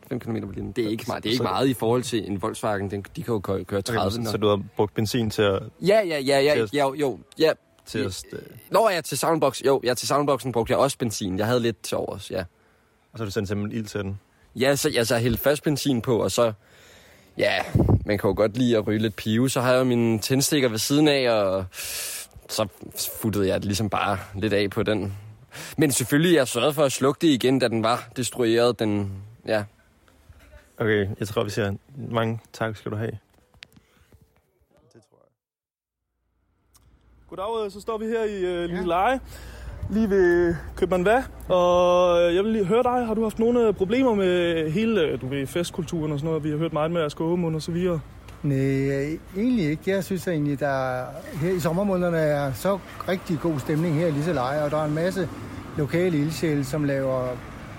5 km på literen. Det er ikke meget, det er ikke meget i forhold til en Volkswagen. Den, de kan jo køre, køre 30. Okay, så, du har brugt benzin til at... Ja, ja, ja, ja, ja, jo, ja. Til at Nå ja, til soundbox. Jo, ja, til soundboxen brugte jeg også benzin. Jeg havde lidt til overs, ja. og så har du sendt simpelthen ild til den. Ja, så jeg så hældte fast benzin på, og så... Ja, man kan jo godt lide at ryge lidt pive. Så har jeg jo mine tændstikker ved siden af, og så futtede jeg det ligesom bare lidt af på den. Men selvfølgelig, jeg sørgede for at slukke det igen, da den var destrueret. Den, ja. Okay, jeg tror, vi siger mange tak skal du have. Goddag, øh, så står vi her i øh, Lille Leje, lige ved Købmann Vær, og øh, jeg vil lige høre dig, har du haft nogle øh, problemer med hele, du ved, festkulturen og sådan noget? Vi har hørt meget med Aske Aumund og så videre. Nej, egentlig ikke. Jeg synes egentlig, der her i sommermånederne er så rigtig god stemning her i Liseleje, og der er en masse lokale ildsjæle, som laver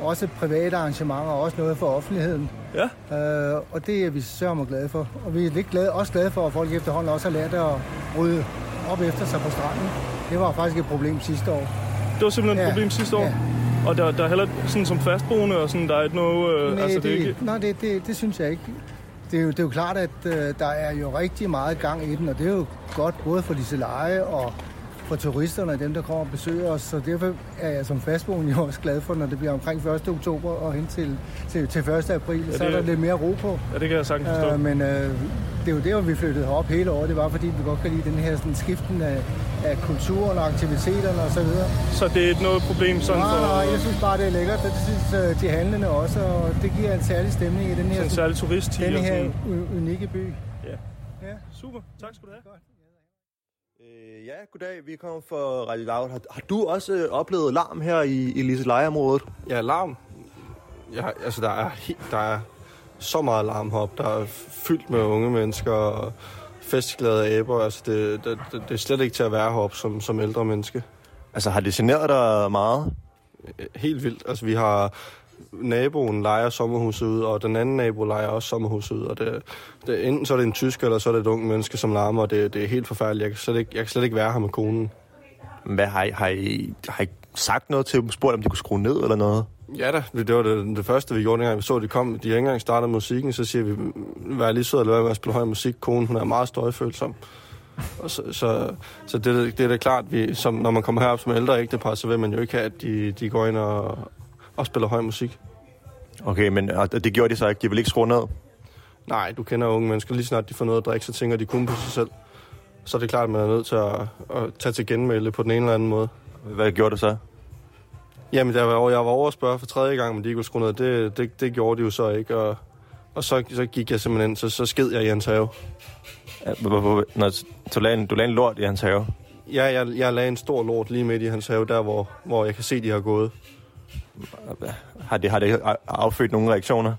også private arrangementer, og også noget for offentligheden. Ja. Øh, og det er vi sørme glade for. Og vi er lidt glade, også glade for, at folk efterhånden også har lært at rydde op efter sig på stranden. Det var faktisk et problem sidste år. Det var simpelthen et Ja, problem sidste år. ja. Og der, der er heller sådan som fastboende, og sådan, der er ikke noget... Øh, Nej, altså, det, det ikke... nej det, det, det synes jeg ikke. Det er, jo, det er jo klart, at øh, der er jo rigtig meget gang i den, og det er jo godt både for disse leje og for turisterne og dem, der kommer og besøger os. Så derfor er jeg som fastboende jo også glad for, når det bliver omkring 1. oktober og hen til, til, til 1. april, Ja, så er det- der lidt mere ro på. Ja, det kan jeg sagtens forstå. Øh, men øh, det er jo der, vi flyttede herop hele året. Det var, fordi vi godt kan lide den her sådan, skiften af, af kulturen og aktiviteterne osv. Så, videre. Så det er ikke noget problem sådan nej, for... nej, jeg synes bare, det er lækkert. Det synes øh, de handlende også, og det giver en særlig stemning i den her, Sådan særlig turisttid den og her unikke by. Ja. Ja. Super, tak skal du have. Øh, ja, goddag. Vi kommer fra Radio Loud. Har, har du også øh, oplevet larm her i, i Liseleje-området? Ja, larm. Ja, altså, der er, he- der er så meget larm heroppe. Der er fyldt med unge mennesker og festglade aber. Altså, det, det, det, det er slet ikke til at være heroppe som, som ældre menneske. Altså, har det generet dig meget? Helt vildt. Altså, vi har naboen leger sommerhuset ud, og den anden nabo leger også sommerhuset ud. Og det, det, enten så er det en tysk, eller så er det et ung menneske, som larmer, og det, det er helt forfærdeligt. Jeg kan, slet ikke, jeg kan slet ikke være her med konen. Hvad har I, har I, har I sagt noget til dem? Spurgt, om de kunne skrue ned eller noget? Ja da, det var det, det første, vi gjorde, dengang vi så, at de kom. De ikke engang startet musikken, så siger vi, vær lige sød lade være med at spille høj musik. Konen, hun er meget støjfølsom. Og så, så, så det, det er da klart, vi, som, når man kommer herop som ældre ægtepar, så vil man jo ikke have, at de, de går ind og, og spiller høj musik. Okay, men det gjorde de så ikke? De vil ikke skrue ned? Nej, du kender unge mennesker. Lige snart de får noget at drikke, så tænker de kun på sig selv. Så er det klart, at man er nødt til at, at tage til genmelde på den ene eller anden måde. Hvad gjorde du så? Jamen, der var, jeg var over at spørge for tredje gang, men de ikke ville skrue ned. Det, det, det gjorde de jo så ikke, og, og så, så gik jeg simpelthen ind, så, så sked jeg i hans have. Ja, Når du lagde, en, du lagde en lort i hans have? Ja, jeg, jeg lagde en stor lort lige midt i hans have, der hvor, hvor jeg kan se, de har gået. Har det, har det affødt nogle reaktioner?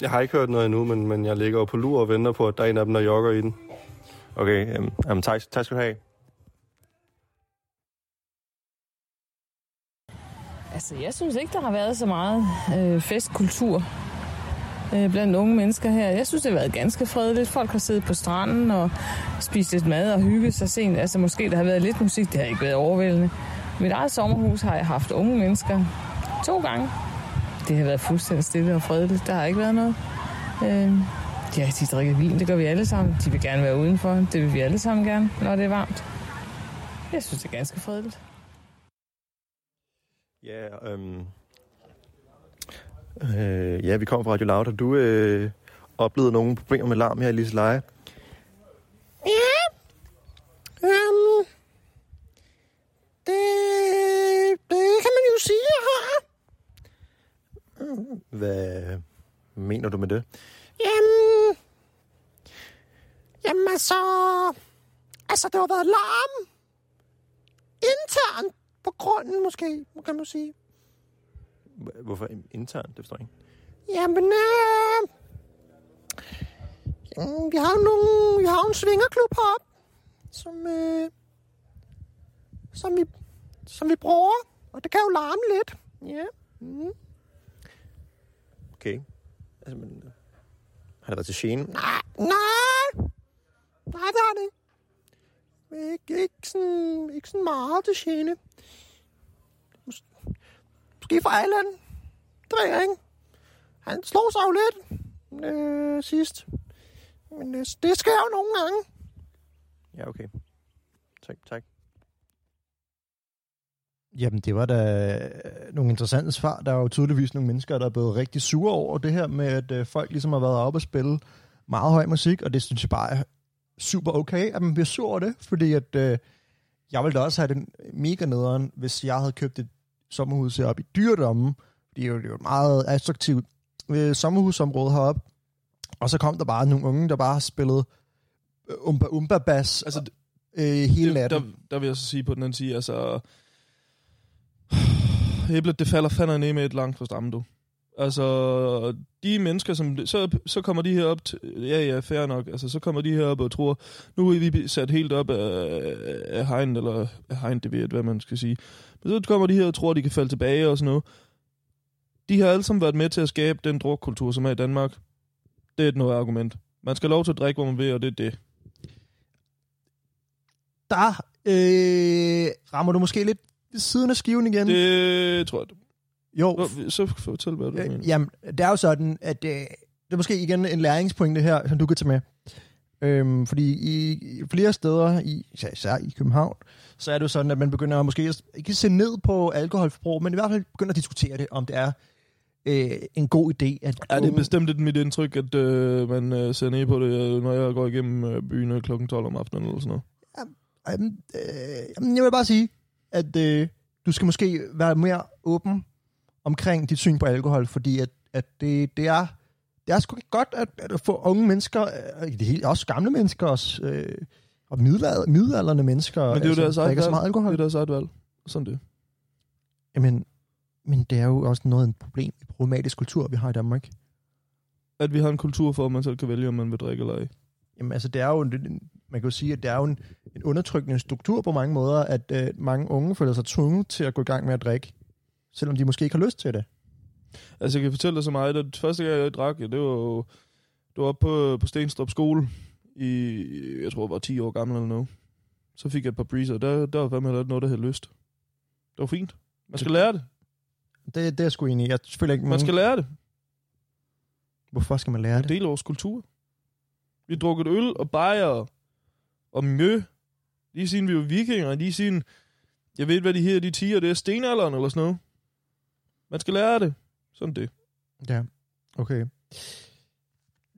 Jeg har ikke hørt noget endnu, men, men jeg ligger jo på lur og venter på, at der er en af dem, der jogger i den. Okay, um, um, tak, tak skal du have. Altså, jeg synes ikke, der har været så meget øh, festkultur øh, blandt unge mennesker her. Jeg synes, det har været ganske fredeligt. Folk har siddet på stranden og spist lidt mad og hygget sig sent. Altså, måske der har været lidt musik, det har ikke været overvældende. Mit eget sommerhus har jeg haft unge mennesker to gange. Det har været fuldstændig stille og fredeligt. Der har ikke været noget. Øh, ja, de drikker vin, det gør vi alle sammen. De vil gerne være udenfor. Det vil vi alle sammen gerne, når det er varmt. Jeg synes, det er ganske fredeligt. Ja, øhm, øh, ja, vi kommer fra Radio Loud. Har du øh, oplevet nogle problemer med larm her i Liseleje? Ja. Um, det, det kan man jo sige, jeg har. Hvad mener du med det? Jamen, jamen altså, altså det har været larm. Internt på grunden måske, kan man sige. Hvorfor internt? Det forstår jeg ikke. Jamen, øh, jamen, vi har jo nogle, vi har en svingerklub heroppe, som, øh, som, vi, som vi bruger, og det kan jo larme lidt. Ja. Mm. Okay. Altså, men, øh, har det været til gene? Nej, nej, nej, det har det ikke. Ikke, ikke, sådan, ikke sådan meget til gene. Mås- Måske for Ejland. Det ved jeg ikke. Han slog sig jo lidt øh, sidst. Men øh, det sker jo nogle gange. Ja, okay. Tak, tak. Jamen, det var da nogle interessante svar. Der er jo tydeligvis nogle mennesker, der er blevet rigtig sure over det her med, at øh, folk ligesom har været oppe og spille meget høj musik, og det synes jeg bare er super okay, at man bliver sur over det, fordi at øh, jeg ville da også have den mega nederen, hvis jeg havde købt et sommerhus heroppe i dyredommen, fordi det er jo, det er jo et meget attraktivt øh, sommerhusområde heroppe, og så kom der bare nogle unge, der bare har spillet øh, umba umba bass altså, øh, hele det, natten. der, der vil jeg så sige på den anden side, altså... Æblet, det falder fandme ned med et langt fra stammen, du. Altså, de mennesker, som... Så, så kommer de her op til... Ja, ja, fair nok. Altså, så kommer de her op og tror, nu er vi sat helt op af, af hegn, eller af hegn, det ved jeg, hvad man skal sige. Men så kommer de her og tror, de kan falde tilbage og sådan noget. De har alle sammen været med til at skabe den drukkultur, som er i Danmark. Det er et noget argument. Man skal lov til at drikke, hvor man vil, og det er det. der øh, rammer du måske lidt ved siden af skiven igen. Det tror jeg. Jo. Nå, Så fortæl, hvad du mener. Øh, jamen, det er jo sådan, at øh, det er måske igen en læringspunkte her, som du kan tage med. Øhm, fordi i, i flere steder, i, især- i København, så er det jo sådan, at man begynder måske at- ikke se ned på alkoholforbrug, men i hvert fald begynder at diskutere det, om det er øh, en god idé. At Ja, det er bestemt ikke mit indtryk, at øh, man øh, ser ned på det, når jeg går igennem øh, byen øh, klokken 12 om aftenen eller sådan noget. Jamen, øh, jamen, jeg vil bare sige, at øh, du skal måske være mere åben omkring dit syn på alkohol, fordi at, at det, det er det er sgu ikke godt at, at få unge mennesker, øh, i det hele, også gamle mennesker, også, øh, og middelalder, middelalderne mennesker, Men det er jo deres altså, eget drikker så meget alkohol. Det er deres eget valg. Sådan det. Jamen, men det er jo også noget af et problem i problematisk kultur, vi har i Danmark. at vi har en kultur for, at man selv kan vælge, om man vil drikke eller ej. Jamen altså, det er jo, en, man kan jo sige, at det er jo en, en undertrykkende struktur på mange måder, at øh, mange unge føler sig tvunget til at gå i gang med at drikke, selvom de måske ikke har lyst til det. Altså, jeg kan fortælle dig så meget. Det første gang, jeg drak, det var jo det var på, på Stenstrup skole i, jeg tror, jeg var 10 år gammel eller noget. Så fik jeg et par breezer, der, der var fandme noget, der havde lyst. Det var fint. Man skal lære det. Det, det er jeg sgu enig i. Jeg føler ikke, Man skal lære det. Hvorfor skal man lære Det er det? en del af vores kultur. Vi har drukket øl og bajer og mjø. Lige siden vi var vikinger, lige siden, jeg ved, hvad de her, de tiger, det er stenalderen eller sådan noget. Man skal lære det. Sådan det. Ja, okay.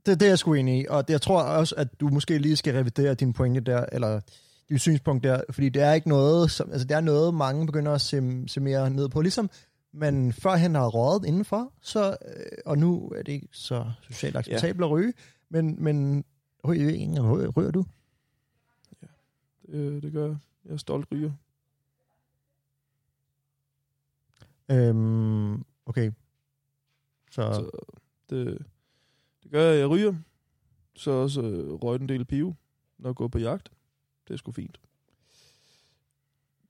Det, det er jeg sgu enig i, og det, jeg tror også, at du måske lige skal revidere din pointe der, eller dit synspunkt der, fordi det er ikke noget, som, altså det er noget, mange begynder at se, se mere ned på, ligesom man førhen har røget indenfor, så, øh, og nu er det ikke så socialt acceptabelt at ryge, men, men ryger, ryger du? Det, det gør jeg. Jeg er stolt ryger. Øhm, okay. Så, Så det, det gør jeg, jeg ryger. Så også øh, røget en del pive, når jeg går på jagt. Det er sgu fint.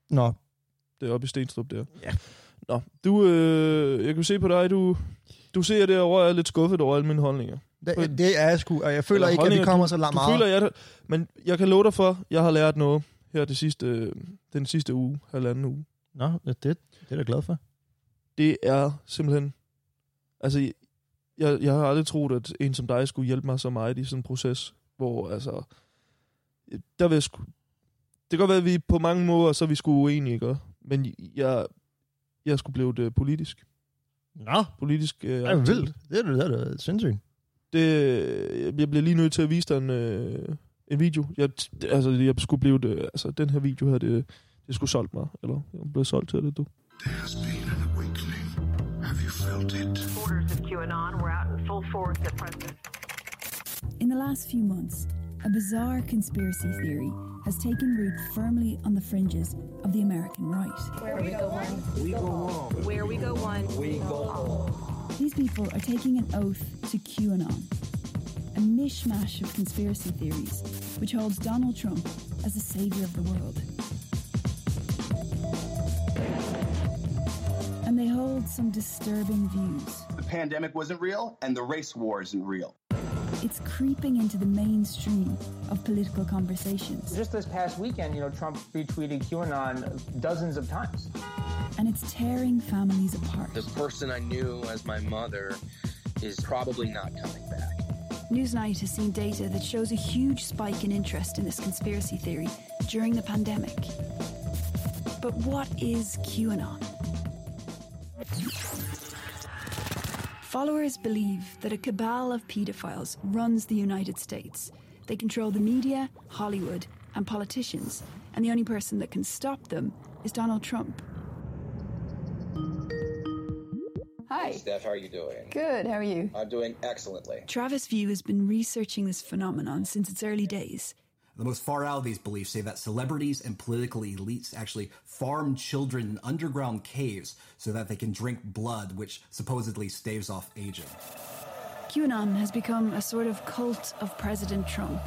Nå. Det er oppe i Stenstrup der. Ja. Nå, du, øh, jeg kan se på dig, du, du ser derovre, jeg er lidt skuffet over alle mine holdninger. Det, det er jeg sgu, og jeg føler ikke, at vi kommer du, så langt du meget. Føler, jeg, men jeg kan love dig for, jeg har lært noget her det sidste, øh, den sidste uge, halvanden uge. Nå, det, det er jeg glad for. Det er simpelthen... Altså, jeg, jeg har aldrig troet, at en som dig skulle hjælpe mig så meget i sådan en proces, hvor altså... Der vil jeg sku, det kan godt være, at vi på mange måder, så er vi sgu uenige, ikke? Men jeg, jeg skulle blive det politisk. Nå. Politisk øh, Det er aktiv. vildt. Det er det, det er det sindssygt. Det, jeg bliver lige nødt til at vise dig en, øh, en video. Jeg, altså, jeg skulle blive det, altså, den her video her, det, det er skulle solgt mig, eller jeg er blev solgt til det, du. Have you felt it? Supporters of QAnon were out in full force at President. In the last few months, a bizarre conspiracy theory has taken root firmly on the fringes of the American right. Where we go one, we go home. Where we go one, we go home. These people are taking an oath to QAnon, a mishmash of conspiracy theories which holds Donald Trump as the savior of the world. And they hold some disturbing views. The pandemic wasn't real, and the race war isn't real. It's creeping into the mainstream of political conversations. Just this past weekend, you know, Trump retweeted QAnon dozens of times. And it's tearing families apart. The person I knew as my mother is probably not coming back. Newsnight has seen data that shows a huge spike in interest in this conspiracy theory during the pandemic. But what is QAnon? Followers believe that a cabal of pedophiles runs the United States. They control the media, Hollywood, and politicians, and the only person that can stop them is Donald Trump. Hi. Steph, how are you doing? Good, how are you? I'm doing excellently. Travis View has been researching this phenomenon since its early days. The most far out of these beliefs say that celebrities and political elites actually farm children in underground caves so that they can drink blood, which supposedly staves off aging. QAnon has become a sort of cult of President Trump,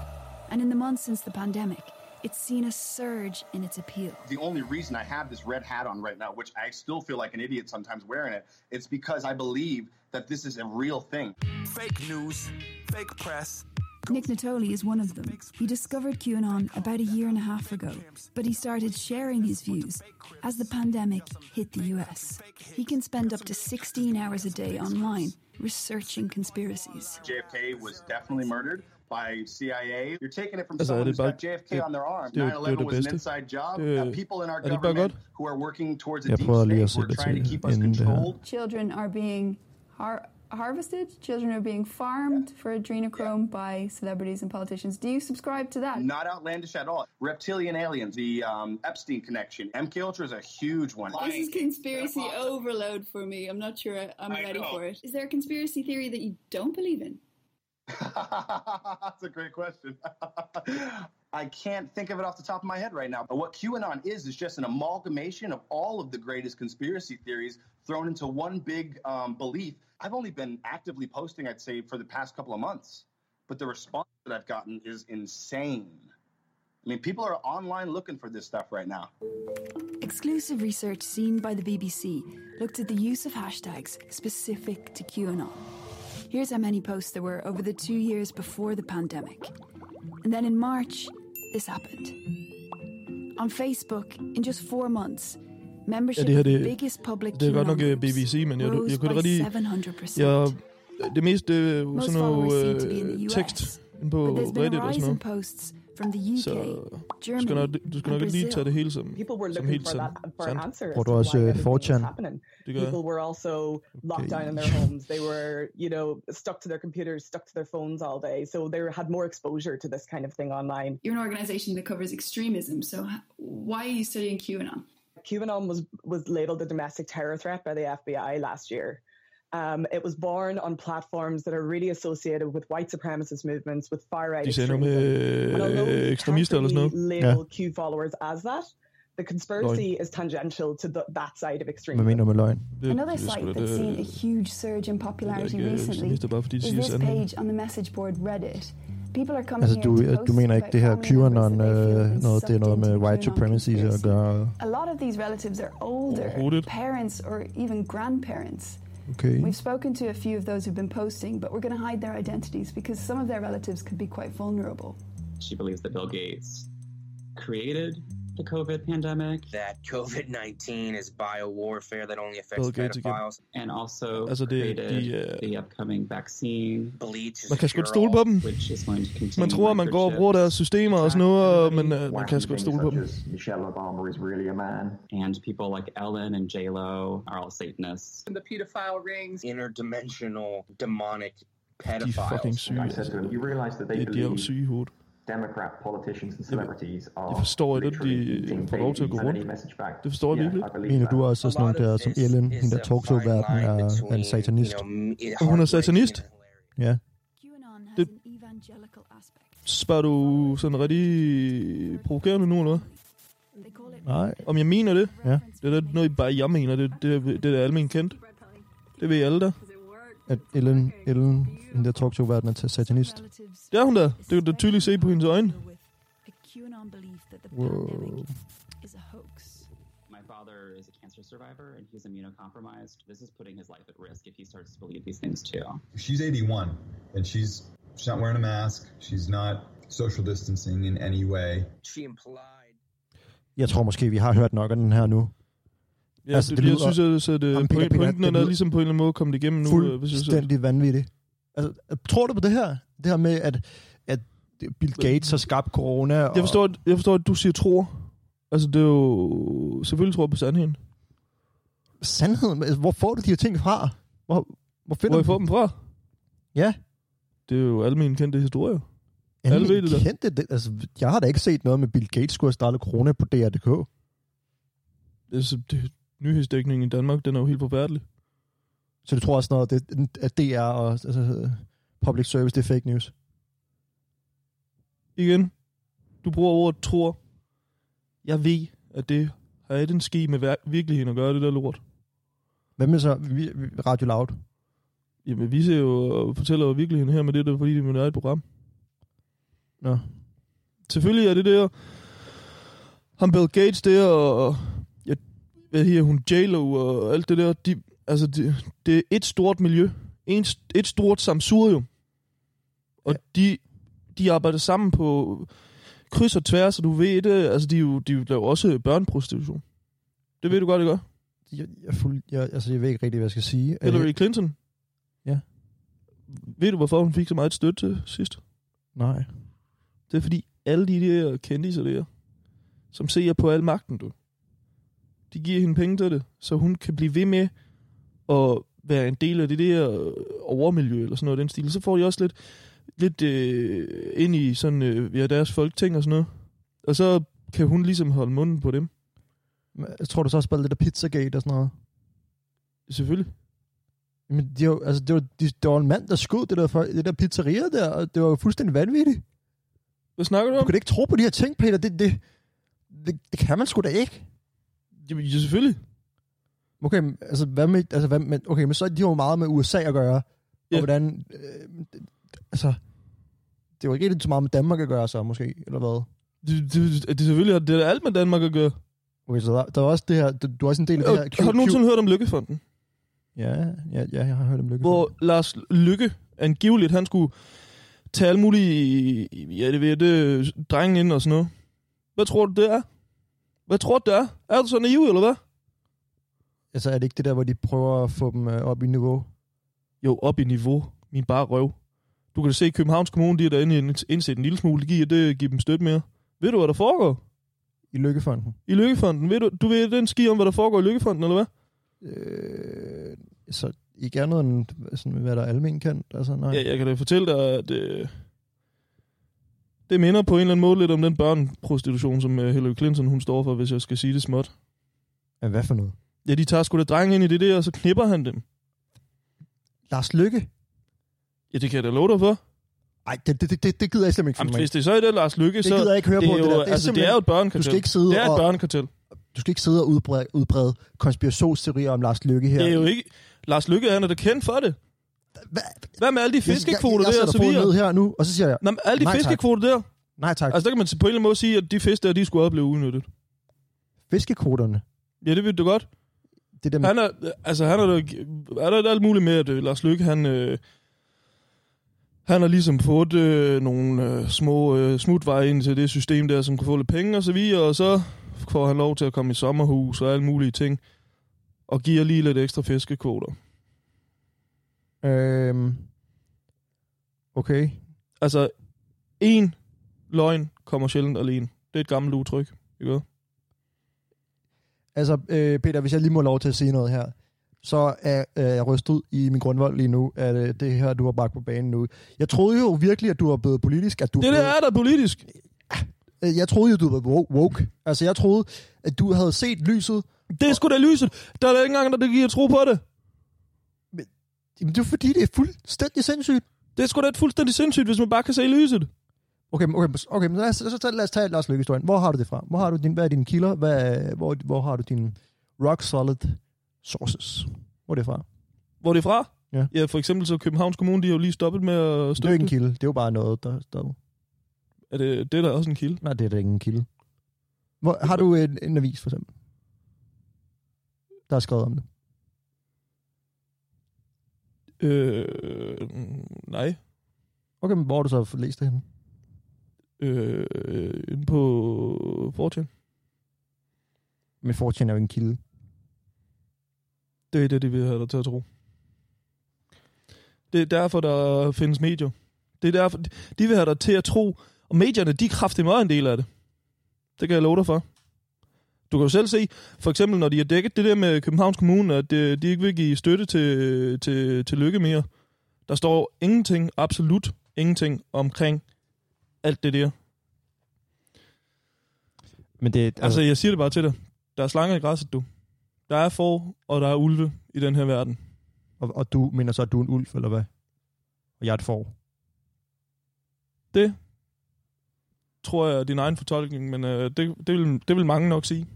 and in the months since the pandemic, it's seen a surge in its appeal. The only reason I have this red hat on right now, which I still feel like an idiot sometimes wearing it, it's because I believe that this is a real thing. Fake news, fake press. Nick Natoli is one of them. He discovered QAnon about a year and a half ago, but he started sharing his views as the pandemic hit the US. He can spend up to 16 hours a day online researching conspiracies. JFK was definitely murdered by CIA. You're taking it from Altså, someone det who's bare... got JFK on their arm. det, er jo- det er jo 9/11 was an inside job. Det, people in our er det bare government godt? who are working towards a deep prøver state at who are trying to keep us inden det her. controlled. Children are being har- harvested. Children are being farmed for adrenochrome by celebrities and politicians. Do you subscribe to that? Not outlandish at all. Reptilian aliens, the um, Epstein connection. MK Ultra is a huge one. This is conspiracy overload for me. I'm not sure I'm I ready know. for it. Is there a conspiracy theory that you don't believe in? That's a great question. I can't think of it off the top of my head right now. But what QAnon is is just an amalgamation of all of the greatest conspiracy theories thrown into one big um, belief. I've only been actively posting, I'd say, for the past couple of months, but the response that I've gotten is insane. I mean, people are online looking for this stuff right now. Exclusive research seen by the BBC looked at the use of hashtags specific to QAnon. Here's how many posts there were over the two years before the pandemic. And then in March, this happened. On Facebook, in just four months, Ja, membership det her of the det, biggest public det er godt nok øh, BBC, men jeg, jeg kunne 700%. Jeg, det meste Most sådan noget to be in øh, the US, tekst inde på but there's been Reddit og sådan noget. Posts from the UK, Så du skal Germany, nok, du skal nok and ikke lige tage det Brazil. hele som, People were som looking helt for sandt. that for an sandt. answer. Bruger du også, why was 4chan? Det gør. People were also locked down in their homes. They were, you know, stuck to their computers, stuck to their phones all day. So they had more exposure to this kind of thing online. You're an organization that covers extremism, so why are you studying QAnon? QAnon was was labeled a domestic terror threat by the FBI last year. Um, it was born on platforms that are really associated with white supremacist movements, with far right De sagde noget extremism. And although med we ekstremister eller sådan can't noget. really label Q followers as that, the conspiracy Løgn. is tangential to the, that side of Hvad extremism. mener du med løgn? Another site that's seen a huge surge in popularity ikke, øh, recently ekstremister, bare fordi de is this page on the message board Reddit. People are coming Altså, here du, to du post mener ikke about det her family members QAnon, that they have øh, been noget, det er noget med white QAnon supremacy at gøre? A lot of these relatives are older, Overhovedet. parents or even grandparents. Okay. We've spoken to a few of those who've been posting, but we're going to hide their identities because some of their relatives could be quite vulnerable. She believes that Bill Gates created the COVID pandemic. That COVID 19 is biowarfare that only affects Bill Gates again. pedophiles. And also Altså, det- created de, øh, the upcoming vaccine. Bleach is Man kan sgu a ikke stole på dem. Which is going to contain Man tror, man går og bruger deres systemer og sådan noget, men uh, man kan sgu ikke stole på dem. Michelle Obama is really a man. And people like Ellen and J-Lo are all Satanists. And the pedophile rings. Interdimensional demonic De er pedophiles. fucking syge. I said to him, you realize that they De, de er jo believe syge i hovedet. Democrat politicians and celebrities are Jeg forstår ikke, at de får lov til at gå rundt. Det forstår jeg virkelig. Mener du også, sådan nogle der som Ellen, hende der talkshow-verden, er, er en satanist? Og hun er satanist? Ja. Det spørger du sådan rigtig provokerende nu, eller hvad? Nej. Om jeg mener det? Ja. Det er noget, bare jeg mener. Det, det, det er da almindeligt kendt. Det ved alle der. At Ellen, Ellen hende der talkshow-verden er til satanist. Det er hun da. Det kan du tydeligt se på hendes øjne. Wow. Is a hoax. My father is a cancer survivor and he's immunocompromised. This is putting his life at risk if he starts to believe these things too. She's 81 and she's she's not wearing a mask. She's not social distancing in any way. She implied. Jeg tror måske, vi har hørt nok af den her nu. Ja, altså, det, jeg synes, at, så det, point, pointen er det der lyder ligesom på en eller anden måde kommet igennem nu. øh, Fuldstændig vanvittigt. Altså, tror du på det her? Det her med, at, at Bill Gates har skabt corona? Og... Jeg forstår, at, jeg forstår, at du siger tror. Altså, det er jo... Selvfølgelig tror jeg på sandheden. Sandheden? Altså, Hvor får du de her ting fra? Hvor, hvor finder Hvor du får dem fra? Ja. Det er jo almindelige kendte historier. Alle ved det kendte det. Altså, jeg har da ikke set noget med Bill Gates skulle have startet corona på DR.dk. Altså, det, nyhedsdækningen i Danmark, den er jo helt forfærdelig. Så du tror også noget, det, at DR og altså, public service, det er fake news? Igen, du bruger ordet tror. Jeg ved, at det har ikke en ski med vir- virkeligheden at gøre, det der lort. Hvad med så vi- vi- Radio Loud? Jamen, vi ser jo og fortæller jo virkeligheden her med det der, fordi det er eget program. Nå. Selvfølgelig er det der, ham Bill Gates der, og hvad her hun, J-Lo og alt det der, de, altså det, det er et stort miljø, en, et stort samsurium. Og ja. de, de arbejder sammen på kryds og tværs, så du ved det, altså de, jo, de laver også børneprostitution. Det ved du godt, ikke? Jeg, jeg, fuld, jeg, altså, jeg ved ikke rigtig, hvad jeg skal sige. Hillary Clinton. Ja. Ved du, hvorfor hun fik så meget støtte til sidst? Nej. Det er fordi alle de der kendiser der, som ser på al magten, du, de giver hende penge til det, så hun kan blive ved med at være en del af det der overmiljø, eller sådan noget den stil. Så får de også lidt, lidt øh, ind i sådan, øh, ja, deres folketing og sådan noget. Og så kan hun ligesom holde munden på dem. Jeg tror du så også bare lidt af Pizzagate og sådan noget? Selvfølgelig. Men de, har jo- altså, det, var, de, det var en mand, der skød det der, for, det der pizzeria der, og det var jo fuldstændig vanvittigt. Hvad snakker du Du om? kan da ikke tro på de her ting, Peter. Det, det, det, det kan man sgu da ikke. Jamen, ja, selvfølgelig. Okay, men, altså, hvad med, altså, hvad med, okay, men så er de jo meget med USA at gøre. Ja. Og hvordan, øh, altså, det var ikke rigtig så meget med Danmark at gøre så, måske, eller hvad? Det, det, det, det selvfølgelig har det er alt med Danmark at gøre. Okay, så der, der var også det her, du, du er også en del af Øh, det her... har du nogensinde hørt om Lykkefonden? Ja, ja, ja, jeg har hørt om Lykke. Hvor Lars Lykke angiveligt, han skulle tage alle mulige, ja det ved jeg, det, drenge ind og sådan noget. Hvad tror du, det er? Hvad tror du, det er? Er du så naiv, eller hvad? Altså, er det ikke det der, hvor de prøver at få dem øh, op i niveau? Jo, op i niveau. Min bare røv. Du kan da se, at Københavns Kommune, de er derinde indset en lille smule. Giver, det giver dem støtte mere. Ved du, hvad der foregår? I Lykkefonden? I Lykkefonden. Ved du, du ved den ski om, hvad der foregår i Lykkefonden, eller hvad? Øh, så ikke andet end, sådan, hvad der er almen kendt? Altså, nej. Ja, jeg kan da fortælle dig, at øh, det minder på en eller anden måde lidt om den børneprostitution, som øh, Hillary Clinton hun står for, hvis jeg skal sige det småt. Ja, hvad for noget? Ja, de tager sgu da drenge ind i det der, og så knipper han dem. Lars Lykke? Ja, det kan jeg da love dig for. Nej, det, det, det, det gider jeg simpelthen ikke Jamen, hvis det så er det Lars Lykke, Det så... gider jeg ikke høre det på, er det jo, der. Det er altså, det er jo et børnekartel. Du skal ikke sidde det er et og- børnekartel. Du skal ikke sidde og udbrede, udbrede konspirationsteorier om Lars Lykke her. Det er jo ikke... Lars Lykke, han er da kendt for det. Hvad med alle de fiskekvoter jeg, jeg, der jeg og så foden ned videre? her nu, og så siger jeg, Nå, alle de nej, tak. fiskekvoter der, Nej tak. altså der kan man på en eller anden måde sige, at de fisk der, de skulle også blive udnyttet. Fiskekvoterne. Ja, det ved du godt. Det der med, Han er, altså han er der, er der alt muligt med, at øh, Lars Lykke, han, øh, han har ligesom fået øh, nogle øh, små øh, smutveje ind til det system der, som kan få lidt penge og så videre, og så får han lov til at komme i sommerhus og alle mulige ting, og giver lige lidt ekstra fiskekvoter. Øhm, okay. Altså, en løgn kommer sjældent alene. Det er et gammelt udtryk, ikke? Altså, øh, Peter, hvis jeg lige må lov til at sige noget her, så er øh, jeg rystet ud i min grundvold lige nu, at øh, det her, du har bragt på banen nu. Jeg troede jo virkelig, at du var blevet politisk. At du Det der er der politisk. Øh, Jeg troede jo, du var wo- woke. Altså, jeg troede, at du havde set lyset. Det er sgu da lyset. Der er da ikke engang, der der giver tro på det. Jamen, det er fordi, det er fuldstændig sindssygt. Det er sgu da et fuldstændig sindssygt, hvis man bare kan se lyset. Okay, men- okay, okay men lad os, så, så, lad os tage Lars Lykke-historien. Hvor har du det fra? Hvor har du din, hvad er dine kilder? Hvad, hvor, hvor har du dine rock solid sources? Hvor er det fra? Hvor er det fra? Ja. ja, for eksempel så Københavns Kommune, de har jo lige stoppet med at Det er jo støtte ikke en kilde. Det er jo bare noget, der står. Er det, det er da også en kilde. Nej, det er da ikke en kilde. Hvor, har du en, en avis, for eksempel? Der er skrevet om det. Øh, nej. Okay, men hvor har du så læst det henne? Øh, inde på Fortune. Men Fortune er jo ikke en kilde. Det er det, de vil have dig til at tro. Det er derfor, der findes medier. Det er derfor, de vil have dig til at tro, og medierne, de er kraftigt meget en del af det. Det kan jeg love dig for. Du kan jo selv se, for eksempel når de har dækket det der med Københavns Kommune, at øh, de ikke vil give støtte til, til, til lykke mere. Der står ingenting, absolut ingenting omkring alt det der. Men det, Altså, altså, jeg siger det bare til dig. Der er slanger i græsset, du. Der er får, og der er ulve i den her verden. Og, og du mener så, at du er en ulv, eller hvad? Og jeg er et får. Det tror jeg er din egen fortolkning, men øh, det, det, vil, det vil mange nok sige.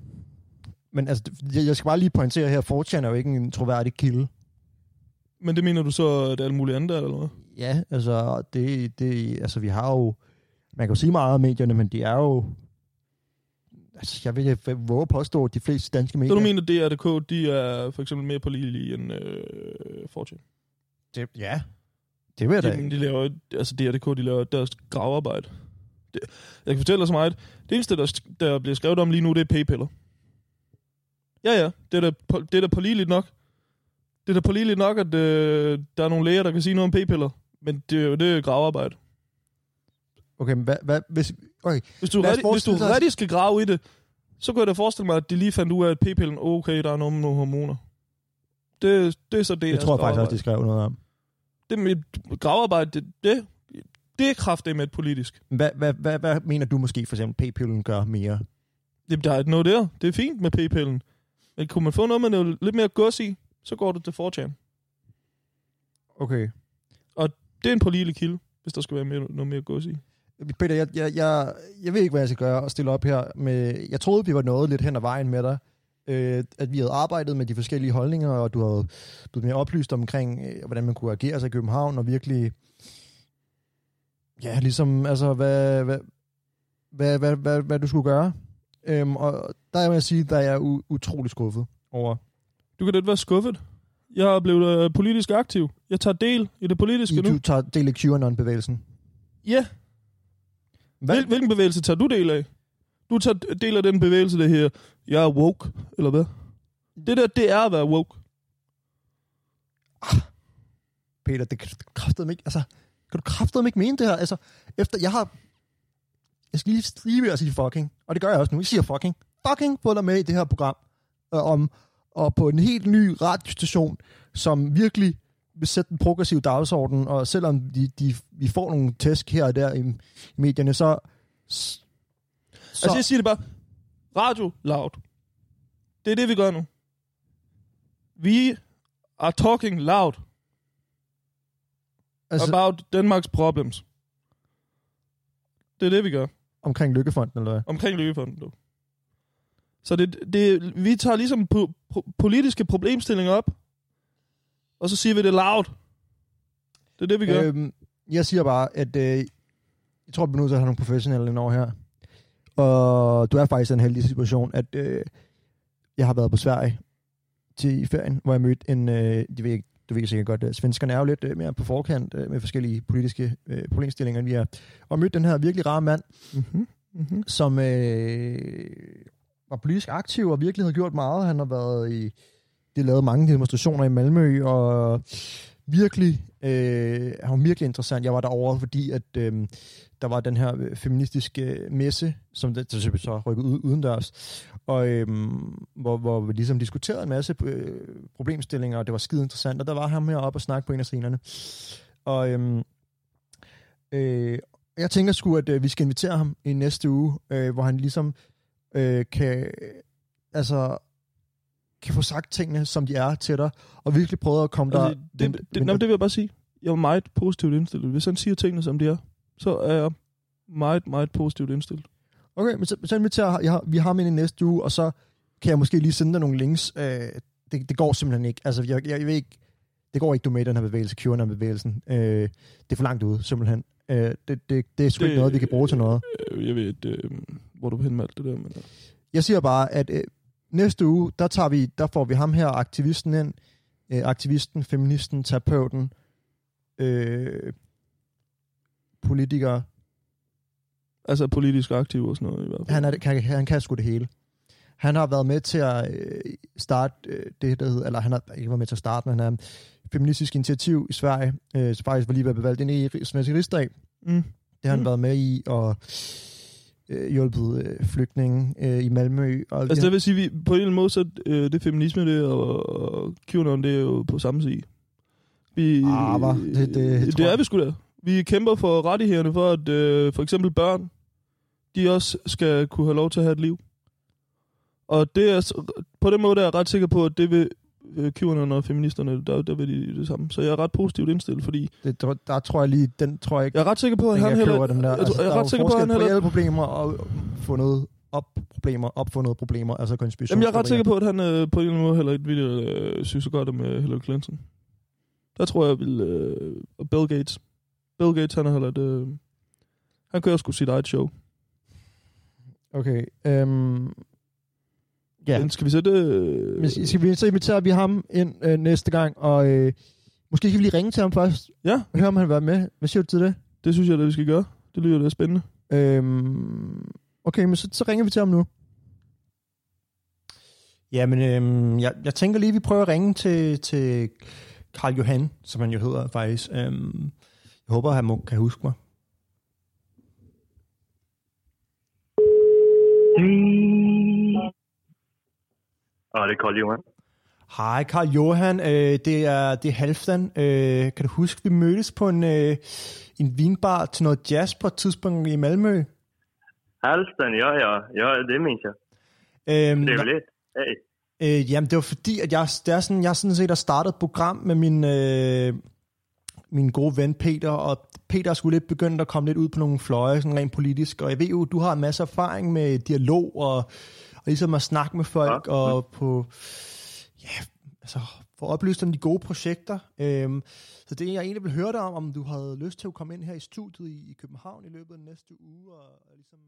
Men altså, jeg, jeg skal bare lige pointere her, Fortune er jo ikke en troværdig kilde. Men det mener du så, at alt muligt andet er, eller hvad? Ja, altså, det, det, altså vi har jo, man kan jo sige meget om medierne, men de er jo, altså jeg vil våge at påstå, at de fleste danske medier... Så du mener, at DRDK, de er for eksempel mere pålidelige end øh, Fortune? Det, ja, det vil jeg da de, ikke. de laver, altså DRDK, de laver deres gravarbejde. Det, jeg kan fortælle dig så meget. Det eneste, der, der bliver skrevet om lige nu, det er p-piller. Ja, ja, det er da, på- det er da pålideligt nok. Det er da pålideligt nok, at øh, der er nogle læger, der kan sige noget om p-piller. Men det er jo det gravarbejde. Okay, men hvad, hvad hvis... Okay, Hvis du, rigtig, hvis du rigtig skal grave i det, så kan jeg da forestille mig, at de lige fandt ud af, at p-pillen, okay, der er noget med nogle hormoner. Det, det er så det, Det tror jeg faktisk også, de skrev noget om. Det med gravarbejde, det, det, det er kraftigt med et politisk. Hvad, hvad, hvad, hvad mener du måske for eksempel, p-pillen gør mere? Jamen, der er ikke noget der. Det er fint med p-pillen. Men kunne man få noget med noget lidt mere gods i, så går du til 4chan. Okay. Og det er en pålidelig kilde, hvis der skal være mere, noget mere gods i. Peter, jeg, jeg, jeg, jeg ved ikke, hvad jeg skal gøre og stille op her. Med, jeg troede, vi var nået lidt hen ad vejen med dig. Øh, at vi havde arbejdet med de forskellige holdninger, og du havde blevet mere oplyst omkring, øh, hvordan man kunne agere sig i København, og virkelig... Ja, ligesom, altså, hvad, hvad, hvad, hvad, hvad, hvad du skulle gøre. Øhm, og der vil jeg sige, der er jeg utrolig skuffet over. Du kan lidt være skuffet. Jeg er blevet øh, politisk aktiv. Jeg tager del i det politiske I, nu. du tager del i QAnon-bevægelsen. Ja. Hvil, hvilken bevægelse tager du del af? Du tager del af den bevægelse, der her, jeg er woke, eller hvad? Det der, det er at være woke. Peter, det kan du kraftedeme ikke, altså, kan du kraftedeme ikke mene det her? Altså, efter jeg har, jeg skal lige, lige ved at sige fucking, og det gør jeg også nu, jeg siger fucking, fucking dig med i det her program, øh, om, og på en helt ny radiostation, som virkelig vil sætte en progressiv dagsorden, og selvom de, de, vi får nogle tæsk her og der i, i medierne, så, så Altså, jeg siger det bare. Radio loud. Det er det, vi gør nu. Vi are talking loud. Altså, about Danmarks problems. Det er det, vi gør. Omkring Lykkefonden, eller hvad? Omkring Lykkefonden, du. Så det, det, vi tager ligesom po, po, politiske problemstillinger op, og så siger vi det loud. Det er det, vi gør. Øhm, jeg siger bare, at øh, jeg tror, vi er nødt til at have nogle professionelle ind over her. Og du er faktisk i en heldig situation, at øh, jeg har været på Sverige til i ferien, hvor jeg mødte en, øh, de ved ikke, du ved sikkert godt, at svenskerne er jo lidt øh, mere på forkant øh, med forskellige politiske øh, problemstillinger, end vi er. Og mødte den her virkelig rare mand, mm-hmm. Mm-hmm. som øh, var politisk aktiv og virkelig havde gjort meget. Han har været i, de har lavet mange demonstrationer i Malmø, og virkelig, øh, han var virkelig interessant. Jeg var derovre, fordi at øh, der var den her øh, feministiske øh, messe, som det, så, så rykket ud udendørs, og øh, hvor, hvor vi ligesom diskuterede en masse øh, problemstillinger, og det var skide interessant, og der var ham heroppe og snakke på en af scenerne. Og øh, øh, jeg tænker sgu, at øh, vi skal invitere ham i næste uge, øh, hvor han ligesom øh, kan, altså, kan få sagt tingene, som de er til dig, og virkelig prøve at komme der... Altså, det, det, det, det, det vil jeg bare sige. Jeg er meget positivt indstillet. Hvis han siger tingene, som de er, så er jeg meget, meget positivt indstillet. Okay, men så, så inviterer jeg, vi har ind i næste uge, og så kan jeg måske lige sende dig nogle links. Øh, det, det går simpelthen ikke. Altså, jeg, jeg, jeg ved ikke, det går ikke, du med den her bevægelse, QAnon-bevægelsen. Øh, det er for langt ude, simpelthen. Øh, det, det, det er sgu ikke noget, vi kan bruge til noget. Øh, Jeg ved, øh, hvor du hen med alt det der. Men. Jeg siger bare, at øh, næste uge, der, tager vi, der får vi ham her, aktivisten ind. Øh, aktivisten, feministen, terapeuten, øh, politiker. Altså politisk aktiv og sådan noget i hvert fald. Han, er, kan, han kan sgu det hele. Han har været med til at øh, starte øh, det, der hedder, eller han har ikke været med til at starte, men han er feministisk initiativ i Sverige, øh, som faktisk var lige ved at blive valgt ind i Svenske Rigsdag. Mm. Det har han Mm. været med i, og øh, hjulpet øh, flygtninge øh, i Malmø. Og Altså det vil sige, vi på en eller anden måde, så øh, det feminisme det og, og QAnon, det er jo på samme side. Vi, Ah, hva? Det- det- det, det er vi sgu da. Vi kæmper for rettighederne for, at øh, for eksempel børn, de også skal kunne have lov til at have et liv. Og det er, på den måde er jeg ret sikker på, at det vil øh, QAnon og feministerne, der, der vil de det samme. Så jeg er ret positivt indstillet, fordi det, der, der tror jeg lige, den tror jeg ikke... jeg er ret sikker på, at han jeg heller... der. Jeg, Altså, jeg der er er ret sikker på, at han heller... alle problemer og få noget op problemer, opfundet problemer, altså konspiration. Jamen, jeg er ret sikker på, at han øh, på en eller anden måde heller ikke ville øh, synes så godt om øh, Hillary Clinton. Der tror jeg, jeg vil... Øh, Bill Gates. Bill Gates, han er heller et, øh, Han kører sgu sit eget show. Okay. Øhm, ja. Men skal vi sætte... Øh, Men skal vi, så inviterer vi ham ind øh, næste gang, og øh, måske skal vi lige ringe til ham først. Ja. Og høre, om han vil være med. Hvad siger du til det? Det synes jeg, at vi skal gøre. Det lyder da spændende. Øhm, okay, men så, så ringer vi til ham nu. Jamen, øhm, jeg, jeg tænker lige, vi prøver at ringe til, til Karl Johan, som han jo hedder faktisk. Øhm, jeg håber, han må, kan huske mig. Ja, det er Karl Johan. Hej Karl Johan, øh, det, er, det er Halfdan. Øh, kan du huske, vi mødtes på en, øh, en vinbar til noget jazz på et tidspunkt i Malmø? Halsten, ja, ja. Ja, det minns jag. Øhm, Trevligt. Hej. Øh, jamen, det var fordi, at jeg, det er sådan, jeg sådan set har startet et program med min, øh, min gode ven Peter, og Peter er skulle lidt begyndt at komme lidt ud på nogle fløje, sådan rent politisk, og jeg ved jo, du har en masse erfaring med dialog, og, og ligesom at snakke med folk, ja. og på, ja, altså, for at oplyse om de gode projekter. Øhm, så det jeg egentlig vil høre dig om, om du havde lyst til at komme ind her i studiet i, i København i løbet af den næste uge, og, og ligesom